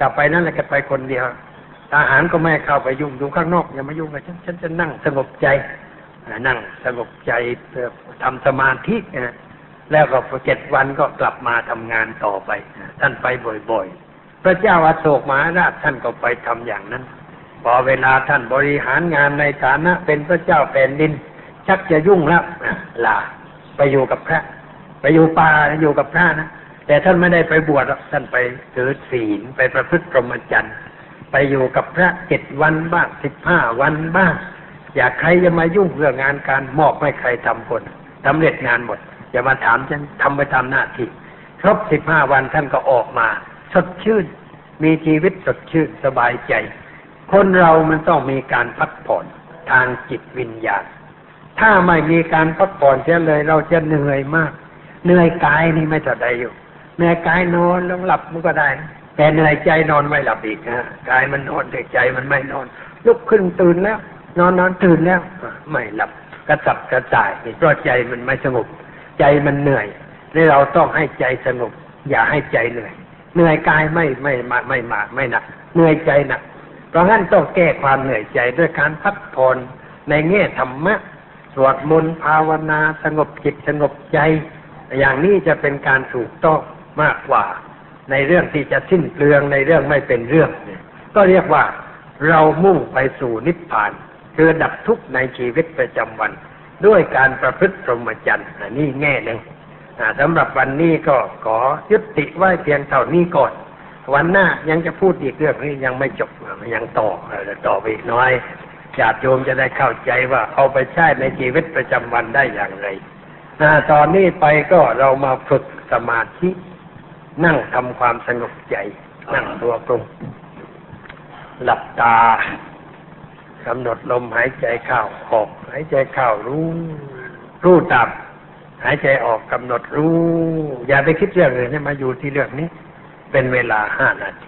กลับไปนั่นแหละแกไปคนเดียวทหารก็ไม่เข้าไปยุ่งอยู่ข้างนอกอย่ามายุ่งกับฉันฉันจะนั่งสงบใจ นั่งสงบใจทำสมาธินะแล้วก็เจ็ดวันก็กลับมาทำงานต่อไป ท่านไปบ่อยๆ พระเจ้าอาโศกมหาราชท่านก็ไปทำอย่างนั้น พอเวลาท่านบริหารงานในฐานะเป็นพระเจ้าแผ่นดิน ชักจะยุ่งแล้วลาไปอยู่กับพระ ไปอยู่ป่าอยู่กับพระนะแต่ท่านไม่ได้ไปบวชท่านไปถือศีลไปประพฤติพรหมจรรย์ ไปอยู่กับพระเจ็ดวันบ้างสิบห้าวันบ้าง อยากใครจะมายุ่งเรื่องงานการมอบให้ใครทำคนสำเร็จงานหมด อย่ามาถามฉันทำไปตามหน้าที่ครบสิบห้าวันท่านก็ออกมา สดชื่น มีชีวิตสดชื่นสบายใจ คนเรามันต้องมีการพักผ่อนทางจิตวิญญาณ ถ้าไม่มีการพักผ่อนเสียเลย เราจะเหนื่อยมาก เหนื่อยกายนี่ไม่เท่าใดอยู่เหนื่อยกายนอนแล้วหลับมันก็ได้ แต่เหนื่อยใจนอนไม่หลับอีกนะกายมันนอนแต่ใจมันไม่นอน ลุกขึ้นตื่นแล้ว นอนนอนตื่นแล้วไม่หลับกระสับกระส่ายเพราะใจมันไม่สงบใจมันเหนื่อยนี่เราต้องให้ใจสงบ อย่าให้ใจเหนื่อย เหนื่อยกายไม่ไม่มาไม่มาไม่หนักเหนื่อยใจหนักเพราะงั้นต้องแก้ความเหนื่อยใจด้วยการพักผ่อนในแง่ธรรมะสวดมนต์ภาวนาสงบจิตสงบใจ อย่างนี้จะเป็นการถูกต้องมากกว่า ในเรื่องที่จะสิ้นเปลืองในเรื่องไม่เป็นเรื่อง ก็เรียกว่าเรามุ่งไปสู่นิพพาน คือดับทุกข์ในชีวิตประจำวัน ด้วยการประพฤติพรหมจรรย์อันนี่แง่หนึ่งอ่าสำหรับวันนี้ก็ขอยุติไว้เพียงเท่านี้ก่อนวันหน้ายังจะพูดอีกเรื่องนี้ยังไม่จบอ่ายังต่อต่อไปอีกน้อยญาติโยมจะได้เข้าใจว่าเอาไปใช้ในชีวิตประจำวันได้อย่างไรอ่าตอนนี้ไปก็เรามาฝึกสมาธิ นั่งทำความสงบใจ นั่งตัวตรงหลับตา กำหนดลมหายใจเข้าออก หายใจเข้ารู้ รู้ตับ หายใจออกกำหนดรู้ อย่าไปคิดเรื่องอื่นให้มาอยู่ที่เรื่องนี้ เป็นเวลาห้านาที